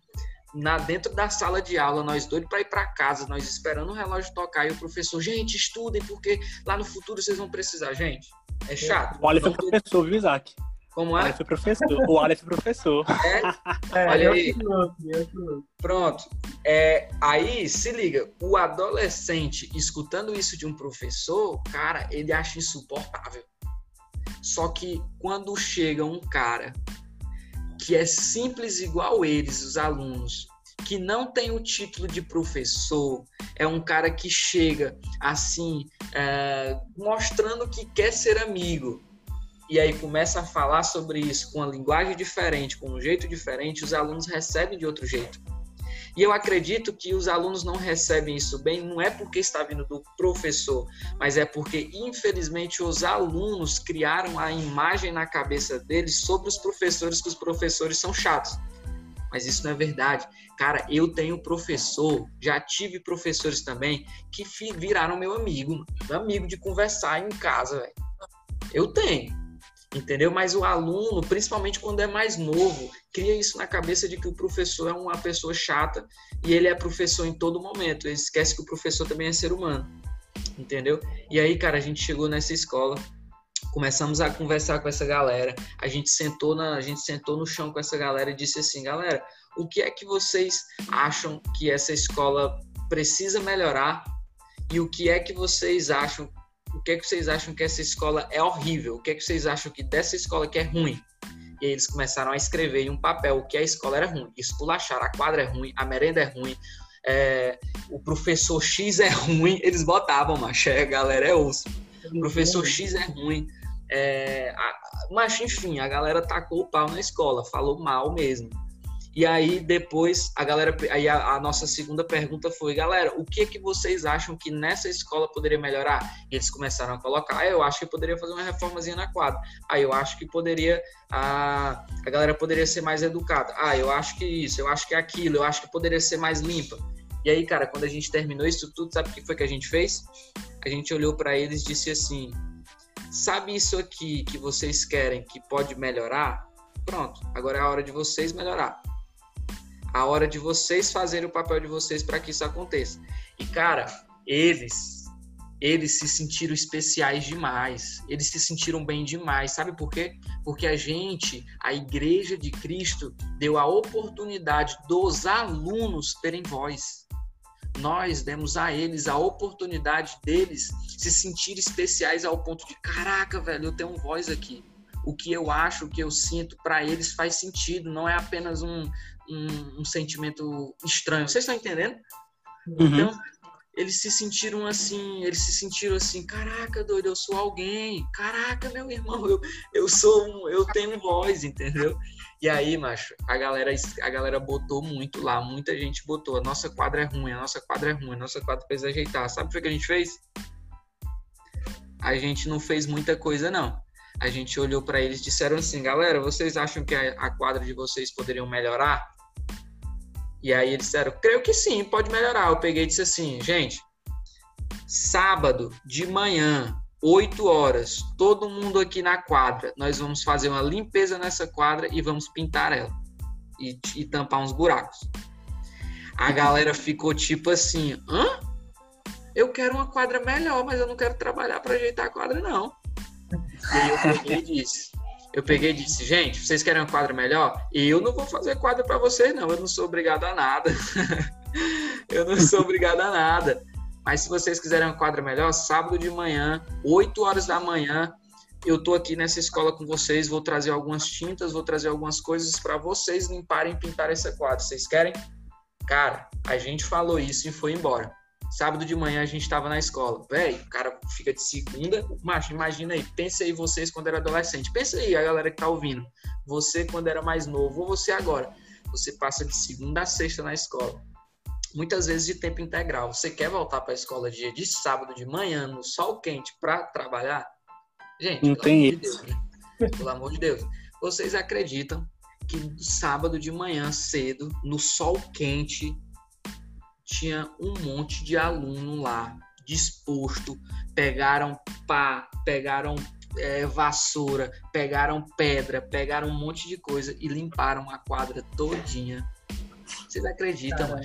na dentro da sala de aula, nós doidos para ir para casa, nós esperando o relógio tocar e o professor, gente, estudem porque lá no futuro vocês vão precisar, gente. É chato. O Aleph é professor, viu, Isaac? Como é? O Aleph é professor. O Aleph é professor. É? é Olha aí. Pronto. É, aí, se liga, o adolescente escutando isso de um professor, cara, ele acha insuportável. Só que quando chega um cara que é simples igual eles, os alunos, que não tem o título de professor, é um cara que chega assim, é, mostrando que quer ser amigo, e aí começa a falar sobre isso com uma linguagem diferente, com um jeito diferente, os alunos recebem de outro jeito. E eu acredito que os alunos não recebem isso bem, não é porque está vindo do professor, mas é porque, infelizmente, os alunos criaram a imagem na cabeça deles sobre os professores, que os professores são chatos. Mas isso não é verdade. Cara, eu tenho professor, já tive professores também, que viraram meu amigo, meu amigo de conversar em casa, velho. Eu tenho entendeu? Mas o aluno, principalmente quando é mais novo, cria isso na cabeça de que o professor é uma pessoa chata e ele é professor em todo momento. Ele esquece que o professor também é ser humano, entendeu? E aí, cara, a gente chegou nessa escola, começamos a conversar com essa galera, a gente sentou na, a gente sentou no chão com essa galera e disse assim, galera, o que é que vocês acham que essa escola precisa melhorar e o que é que vocês acham o que é que vocês acham que essa escola é horrível? O que é que vocês acham que dessa escola que é ruim? E aí eles começaram a escrever em um papel o que a escola era ruim. Esculacharam, a quadra é ruim, a merenda é ruim, é, o professor X é ruim. Eles botavam, macho, a galera é osso. O professor X é ruim. É, a, mas enfim, a galera tacou o pau na escola, falou mal mesmo. E aí depois a galera, aí a, a, nossa segunda pergunta foi, galera, o que que vocês acham que nessa escola poderia melhorar? E eles começaram a colocar, ah, eu acho que poderia fazer uma reformazinha na quadra. Ah, eu acho que poderia a, a galera poderia ser mais educada. Ah, eu acho que isso, eu acho que aquilo, eu acho que poderia ser mais limpa. E aí, cara, quando a gente terminou isso tudo, sabe o que foi que a gente fez? A gente olhou para eles e disse assim: "Sabe isso aqui que vocês querem que pode melhorar? Pronto, agora é a hora de vocês melhorar." A hora de vocês fazerem o papel de vocês para que isso aconteça. E cara, eles eles se sentiram especiais demais. Eles se sentiram bem demais. Sabe por quê? Porque a gente, a igreja de Cristo, deu a oportunidade dos alunos terem voz. nós demos a eles a oportunidade deles se sentir especiais ao ponto de caraca, velho, eu tenho voz aqui. O que eu acho, o que eu sinto, para eles faz sentido, não é apenas um, um, um sentimento estranho. Vocês estão entendendo? Uhum. Então, eles se sentiram assim, eles se sentiram assim, caraca, doido, eu sou alguém, caraca, meu irmão, eu, eu sou um, eu tenho voz, entendeu? E aí, macho, a galera, a galera botou muito lá, muita gente botou, a nossa quadra é ruim, a nossa quadra é ruim, a nossa quadra precisa ajeitar. Sabe o que a gente fez? A gente não fez muita coisa, não. A gente olhou para eles e disseram assim, galera, vocês acham que a, a quadra de vocês poderiam melhorar? E aí eles disseram, creio que sim, pode melhorar. Eu peguei e disse assim, gente, sábado de manhã, 8 horas, todo mundo aqui na quadra, nós vamos fazer uma limpeza nessa quadra e vamos pintar ela. E, e tampar uns buracos. A galera ficou tipo assim, hã? Eu quero uma quadra melhor, mas eu não quero trabalhar para ajeitar a quadra, não. E aí eu peguei e disse, eu peguei e disse, gente, vocês querem uma quadra melhor? Eu não vou fazer quadra para vocês, não. Eu não sou obrigado a nada. eu não sou obrigado a nada. Mas se vocês quiserem uma quadra melhor, sábado de manhã, 8 horas da manhã, eu tô aqui nessa escola com vocês, vou trazer algumas tintas, vou trazer algumas coisas para vocês limparem e pintar essa quadra. Vocês querem? Cara, a gente falou isso e foi embora. Sábado de manhã a gente tava na escola. Véi, o cara fica de segunda. Macho, imagina aí. Pensa aí vocês quando era adolescente. Pensa aí a galera que tá ouvindo. Você quando era mais novo ou você agora. Você passa de segunda a sexta na escola. Muitas vezes de tempo integral. Você quer voltar para a escola dia de sábado de manhã, no sol quente, para trabalhar? Gente, não tem isso. De Deus, né? Pelo amor de Deus. Vocês acreditam que sábado de manhã cedo, no sol quente, tinha um monte de aluno lá disposto, pegaram pá, pegaram é, vassoura, pegaram pedra, pegaram um monte de coisa e limparam a quadra todinha. Vocês acreditam?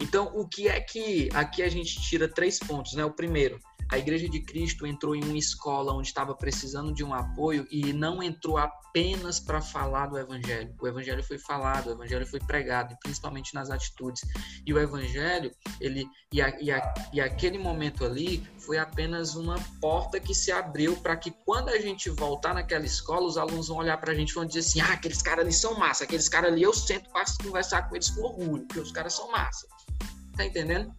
Então, o que é que aqui a gente tira três pontos, né? O primeiro, a Igreja de Cristo entrou em uma escola onde estava precisando de um apoio e não entrou apenas para falar do Evangelho. O Evangelho foi falado, o Evangelho foi pregado, principalmente nas atitudes. E o Evangelho, ele e, a, e, a, e aquele momento ali foi apenas uma porta que se abriu para que quando a gente voltar naquela escola, os alunos vão olhar para a gente e vão dizer assim: ah, aqueles caras ali são massa, aqueles caras ali eu sento para conversar com eles com orgulho, porque os caras são massa. Tá entendendo?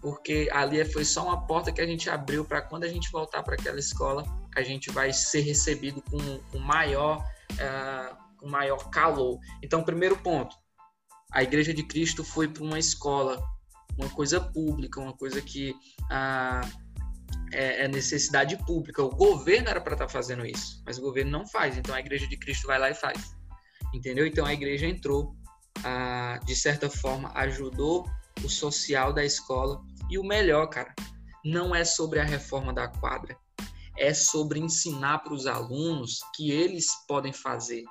Porque ali foi só uma porta que a gente abriu para quando a gente voltar para aquela escola, a gente vai ser recebido com, com maior, uh, com maior calor. Então, primeiro ponto, a Igreja de Cristo foi para uma escola, uma coisa pública, uma coisa que uh, é, é, necessidade pública. O governo era para estar tá fazendo isso, mas o governo não faz. Então, a Igreja de Cristo vai lá e faz. Entendeu? Então, a igreja entrou, uh, de certa forma, ajudou o social da escola e o melhor, cara, não é sobre a reforma da quadra, é sobre ensinar para os alunos que eles podem fazer.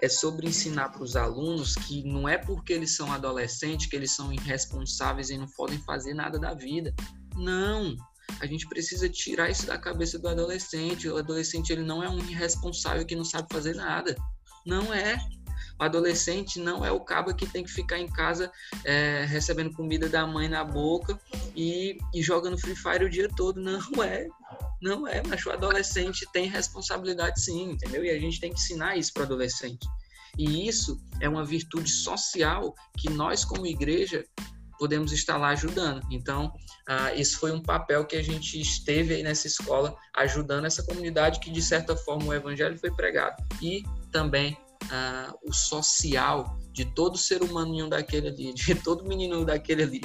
É sobre ensinar para os alunos que não é porque eles são adolescentes que eles são irresponsáveis e não podem fazer nada da vida. Não, a gente precisa tirar isso da cabeça do adolescente. O adolescente ele não é um irresponsável que não sabe fazer nada. Não é. O adolescente não é o cabo que tem que ficar em casa é, recebendo comida da mãe na boca e, e jogando Free Fire o dia todo. Não é. Não é, mas o adolescente tem responsabilidade sim, entendeu? E a gente tem que ensinar isso para o adolescente. E isso é uma virtude social que nós, como igreja, podemos estar lá ajudando. Então, uh, isso foi um papel que a gente esteve aí nessa escola, ajudando essa comunidade que, de certa forma, o evangelho foi pregado. E também ah, o social de todo ser humano daquele ali, de todo menino daquele ali,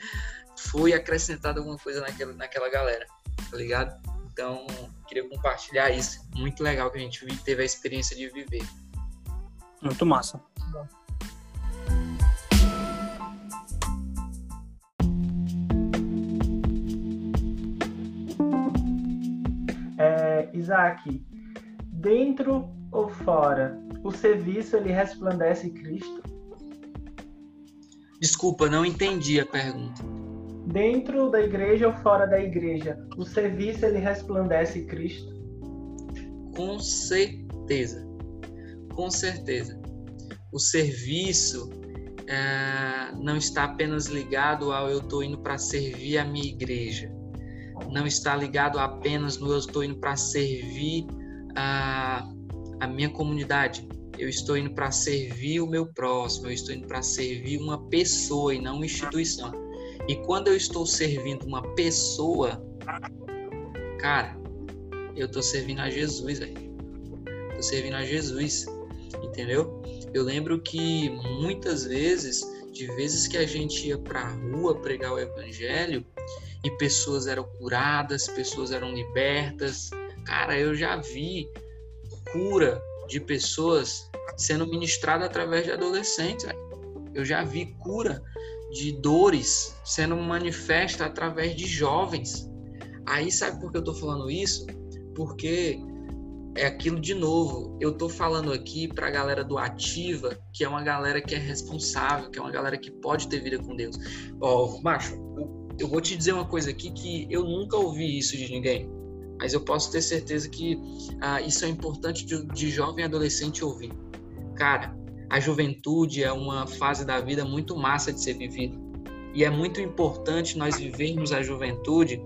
foi acrescentado alguma coisa naquela, naquela galera, tá ligado? Então, queria compartilhar isso. Muito legal que a gente teve a experiência de viver. Muito massa. É, Isaac, dentro ou fora o serviço ele resplandece Cristo? Desculpa, não entendi a pergunta. Dentro da igreja ou fora da igreja, o serviço ele resplandece Cristo? Com certeza. Com certeza. O serviço é, não está apenas ligado ao eu estou indo para servir a minha igreja, não está ligado apenas no eu estou indo para servir a, a minha comunidade, eu estou indo para servir o meu próximo, eu estou indo para servir uma pessoa e não uma instituição. E quando eu estou servindo uma pessoa, cara, eu estou servindo a Jesus, velho. Estou servindo a Jesus, entendeu? Eu lembro que muitas vezes, de vezes que a gente ia para a rua pregar o evangelho e pessoas eram curadas, pessoas eram libertas. Cara, eu já vi cura de pessoas sendo ministrada através de adolescentes. Véio. Eu já vi cura de dores sendo manifesta através de jovens. Aí sabe por que eu estou falando isso? Porque é aquilo de novo. Eu tô falando aqui para a galera do Ativa, que é uma galera que é responsável, que é uma galera que pode ter vida com Deus. Ó, oh, macho, eu vou te dizer uma coisa aqui que eu nunca ouvi isso de ninguém, mas eu posso ter certeza que ah, isso é importante de, de jovem adolescente ouvir. Cara, a juventude é uma fase da vida muito massa de ser vivida e é muito importante nós vivermos a juventude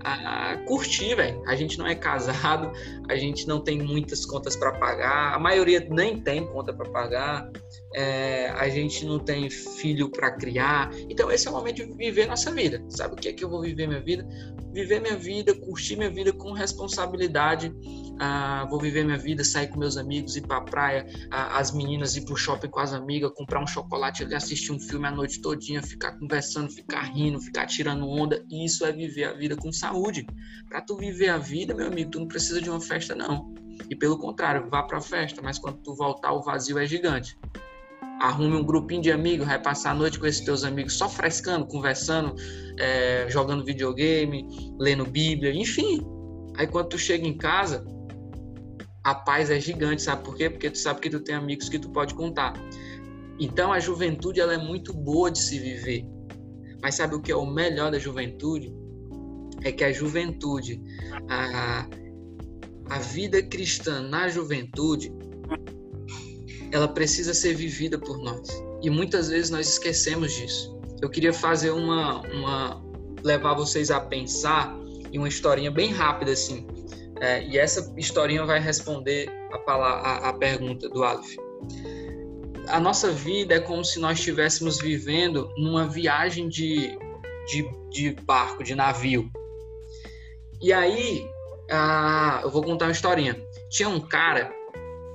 a, a curtir, velho. A gente não é casado, a gente não tem muitas contas para pagar, a maioria nem tem conta para pagar, é, a gente não tem filho para criar. Então, esse é o momento de viver nossa vida. Sabe o que é que eu vou viver minha vida? Viver minha vida, curtir minha vida com responsabilidade. Ah, vou viver minha vida, sair com meus amigos, ir para a praia, ah, as meninas ir para o shopping com as amigas, comprar um chocolate assistir um filme a noite todinha, ficar conversando, ficar rindo, ficar tirando onda. Isso é viver a vida com saúde. Para tu viver a vida, meu amigo, tu não precisa de uma festa, não. E pelo contrário, vá para a festa, mas quando tu voltar, o vazio é gigante arrume um grupinho de amigos, vai passar a noite com esses teus amigos só frescando, conversando, é, jogando videogame, lendo Bíblia, enfim. Aí quando tu chega em casa, a paz é gigante, sabe por quê? Porque tu sabe que tu tem amigos que tu pode contar. Então a juventude ela é muito boa de se viver. Mas sabe o que é o melhor da juventude? É que a juventude, a, a vida cristã na juventude, ela precisa ser vivida por nós. E muitas vezes nós esquecemos disso. Eu queria fazer uma, uma levar vocês a pensar em uma historinha bem rápida assim. É, e essa historinha vai responder a, palavra, a, a pergunta do Aleph. A nossa vida é como se nós estivéssemos vivendo numa viagem de, de, de barco, de navio. E aí, eu vou contar uma historinha. Tinha um cara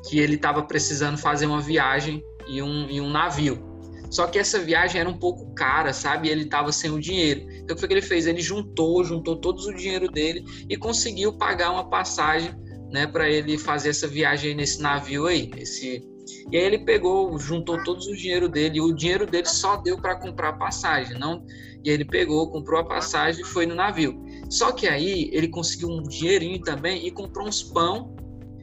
que ele estava precisando fazer uma viagem em um, em um navio. Só que essa viagem era um pouco cara, sabe? Ele estava sem o dinheiro. Então o que, ele fez? Ele juntou, juntou todo o dinheiro dele e conseguiu pagar uma passagem, né, para ele fazer essa viagem nesse navio aí. Esse... E aí ele pegou, juntou todos o dinheiro dele. E o dinheiro dele só deu para comprar passagem, não? E ele pegou, comprou a passagem e foi no navio. Só que aí ele conseguiu um dinheirinho também e comprou uns pão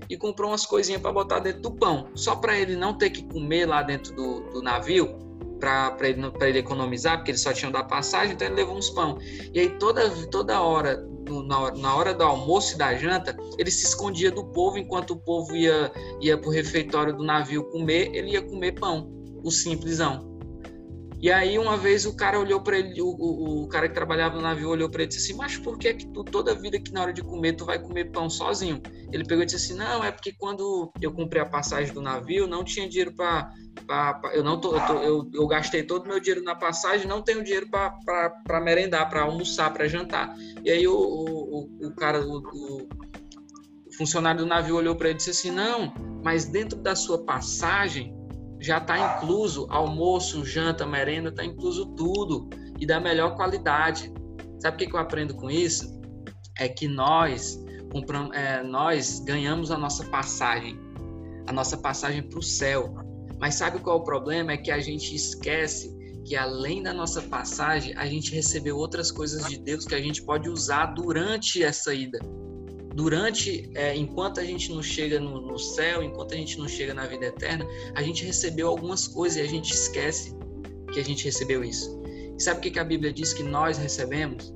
e comprou umas coisinhas para botar dentro do pão, só para ele não ter que comer lá dentro do, do navio, para ele, ele economizar, porque ele só tinha da passagem, então ele levou uns pão. E aí toda, toda hora, na hora, na hora do almoço e da janta, ele se escondia do povo, enquanto o povo ia, ia para o refeitório do navio comer, ele ia comer pão, o simplesão. E aí uma vez o cara olhou para ele, o, o, o, cara que trabalhava no navio olhou para ele e disse assim, mas por que que tu toda vida que na hora de comer tu vai comer pão sozinho? Ele pegou e disse assim, não, é porque quando eu comprei a passagem do navio não tinha dinheiro para eu não tô, eu, tô, eu, eu, gastei todo o meu dinheiro na passagem, não tenho dinheiro para merendar, para almoçar, para jantar. E aí o, o, o cara, o funcionário do navio olhou para ele e disse assim, não, mas dentro da sua passagem já está incluso almoço, janta, merenda, está incluso tudo e da melhor qualidade. Sabe o que, eu aprendo com isso? É que nós compramos, é, nós ganhamos a nossa passagem, a nossa passagem para o céu. Mas sabe qual é o problema? É que a gente esquece que além da nossa passagem, a gente recebeu outras coisas de Deus que a gente pode usar durante essa ida durante, é, enquanto a gente não chega no, no, céu, enquanto a gente não chega na vida eterna, a gente recebeu algumas coisas e a gente esquece que a gente recebeu isso. E sabe o que, que a Bíblia diz que nós recebemos?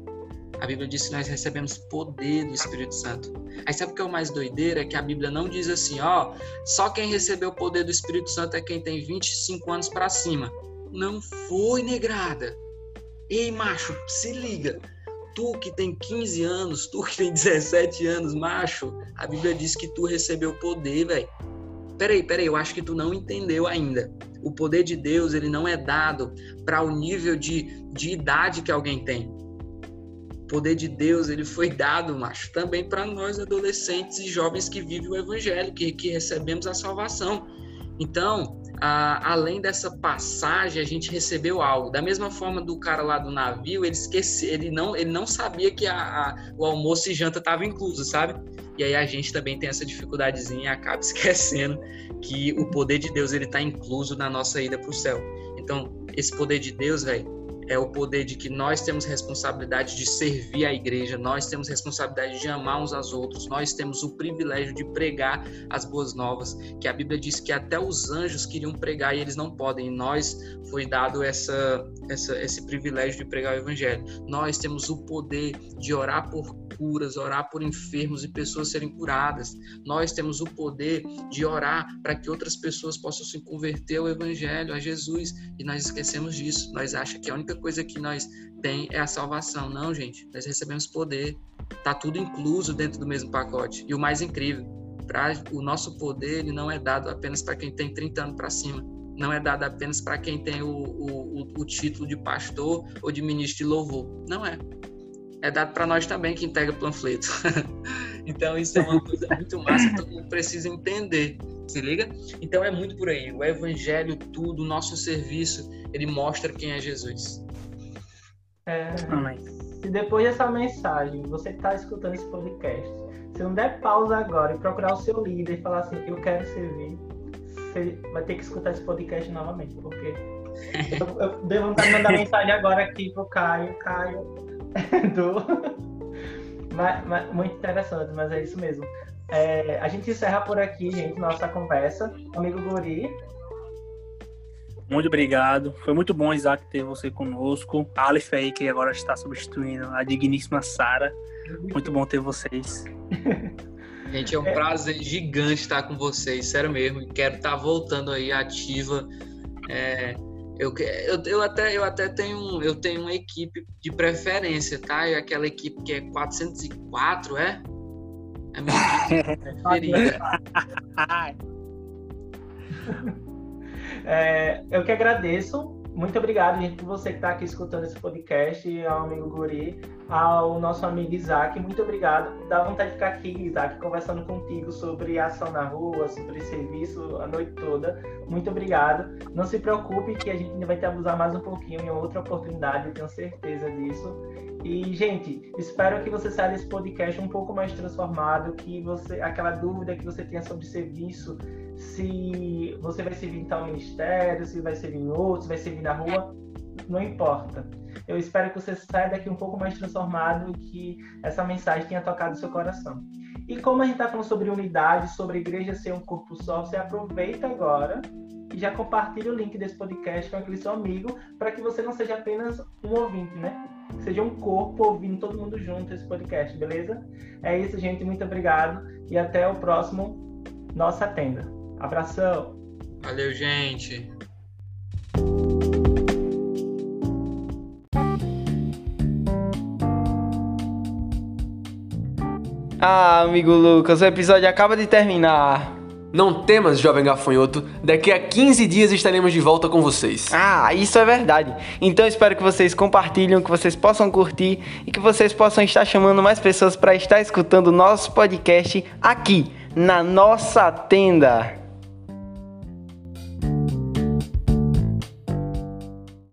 A Bíblia diz que nós recebemos poder do Espírito Santo. Aí sabe o que é o mais doideiro? É que a Bíblia não diz assim, ó, só quem recebeu o poder do Espírito Santo é quem tem 25 anos para cima. Não foi, negrada. Ei, macho, se liga. Tu que tem 15 anos, tu que tem 17 anos, macho, a Bíblia diz que tu recebeu poder, velho. Peraí, peraí, eu acho que tu não entendeu ainda. O poder de Deus, ele não é dado para o nível de, de idade que alguém tem. O poder de Deus, ele foi dado, macho, também para nós adolescentes e jovens que vivem o evangelho, que, que recebemos a salvação. Então, além dessa passagem, a gente recebeu algo. Da mesma forma do cara lá do navio, ele esquece, ele não, ele não sabia que a, a, o almoço e janta estava incluso, sabe? E aí a gente também tem essa dificuldadezinha e acaba esquecendo que o poder de Deus ele está incluso na nossa ida para o céu. Então, esse poder de Deus, velho, é o poder de que nós temos responsabilidade de servir a igreja, nós temos responsabilidade de amar uns aos outros, nós temos o privilégio de pregar as boas novas, que a Bíblia diz que até os anjos queriam pregar e eles não podem. E nós foi dado essa, essa, esse privilégio de pregar o evangelho. Nós temos o poder de orar por curas, orar por enfermos e pessoas serem curadas. Nós temos o poder de orar para que outras pessoas possam se converter ao Evangelho, a Jesus, e nós esquecemos disso. Nós achamos que a única coisa que nós tem é a salvação. Não, gente, nós recebemos poder. Tá tudo incluso dentro do mesmo pacote. E o mais incrível, pra, o nosso poder ele não é dado apenas para quem tem 30 anos para cima. Não é dado apenas para quem tem o, o, o, título de pastor ou de ministro de louvor. Não é é dado para nós também que integra panfleto. então isso é uma coisa muito massa que todo mundo precisa entender. Se liga? Então é muito por aí. O evangelho, tudo, o nosso serviço, ele mostra quem é Jesus. É, se depois dessa mensagem, você que está escutando esse podcast, se não der pausa agora e procurar o seu líder e falar assim, eu quero servir, você vai ter que escutar esse podcast novamente, porque eu, eu devo vontade de mandar mensagem agora aqui pro Caio. Caio, do... mas, mas, muito interessante, mas é isso mesmo. É, a gente encerra por aqui, gente, nossa conversa. Amigo Guri. Muito obrigado. Foi muito bom, Isaac, ter você conosco. A Aleph aí, que agora está substituindo a digníssima Sara. Muito bom ter vocês. Gente, é um prazer gigante estar com vocês, sério mesmo. Quero estar voltando aí ativa. É, eu, eu, eu, até, eu até tenho, eu tenho uma equipe de preferência, tá? E aquela equipe que é 404, é? É minha preferida. é, eu que agradeço muito obrigado, gente, por você que está aqui escutando esse podcast, ao amigo Guri, ao nosso amigo Isaac. Muito obrigado. Dá vontade de ficar aqui, Isaac, conversando contigo sobre ação na rua, sobre serviço a noite toda. Muito obrigado. Não se preocupe que a gente ainda vai te abusar mais um pouquinho em outra oportunidade, eu tenho certeza disso. E, gente, espero que você saia desse podcast um pouco mais transformado, que você, aquela dúvida que você tinha sobre serviço, se você vai servir em tal ministério, se vai servir em outro, se vai servir na rua, não importa. Eu espero que você saia daqui um pouco mais transformado e que essa mensagem tenha tocado seu coração. E como a gente está falando sobre unidade, sobre a igreja ser um corpo só, você aproveita agora e já compartilha o link desse podcast com aquele seu amigo, para que você não seja apenas um ouvinte, né? Seja um corpo ouvindo todo mundo junto esse podcast, beleza? É isso, gente. Muito obrigado e até o próximo Nossa Tenda. Abração. Valeu, gente. Ah, amigo Lucas, o episódio acaba de terminar. Não temas, jovem gafanhoto, daqui a 15 dias estaremos de volta com vocês. Ah, isso é verdade. Então espero que vocês compartilhem, que vocês possam curtir e que vocês possam estar chamando mais pessoas para estar escutando nosso podcast aqui na nossa tenda.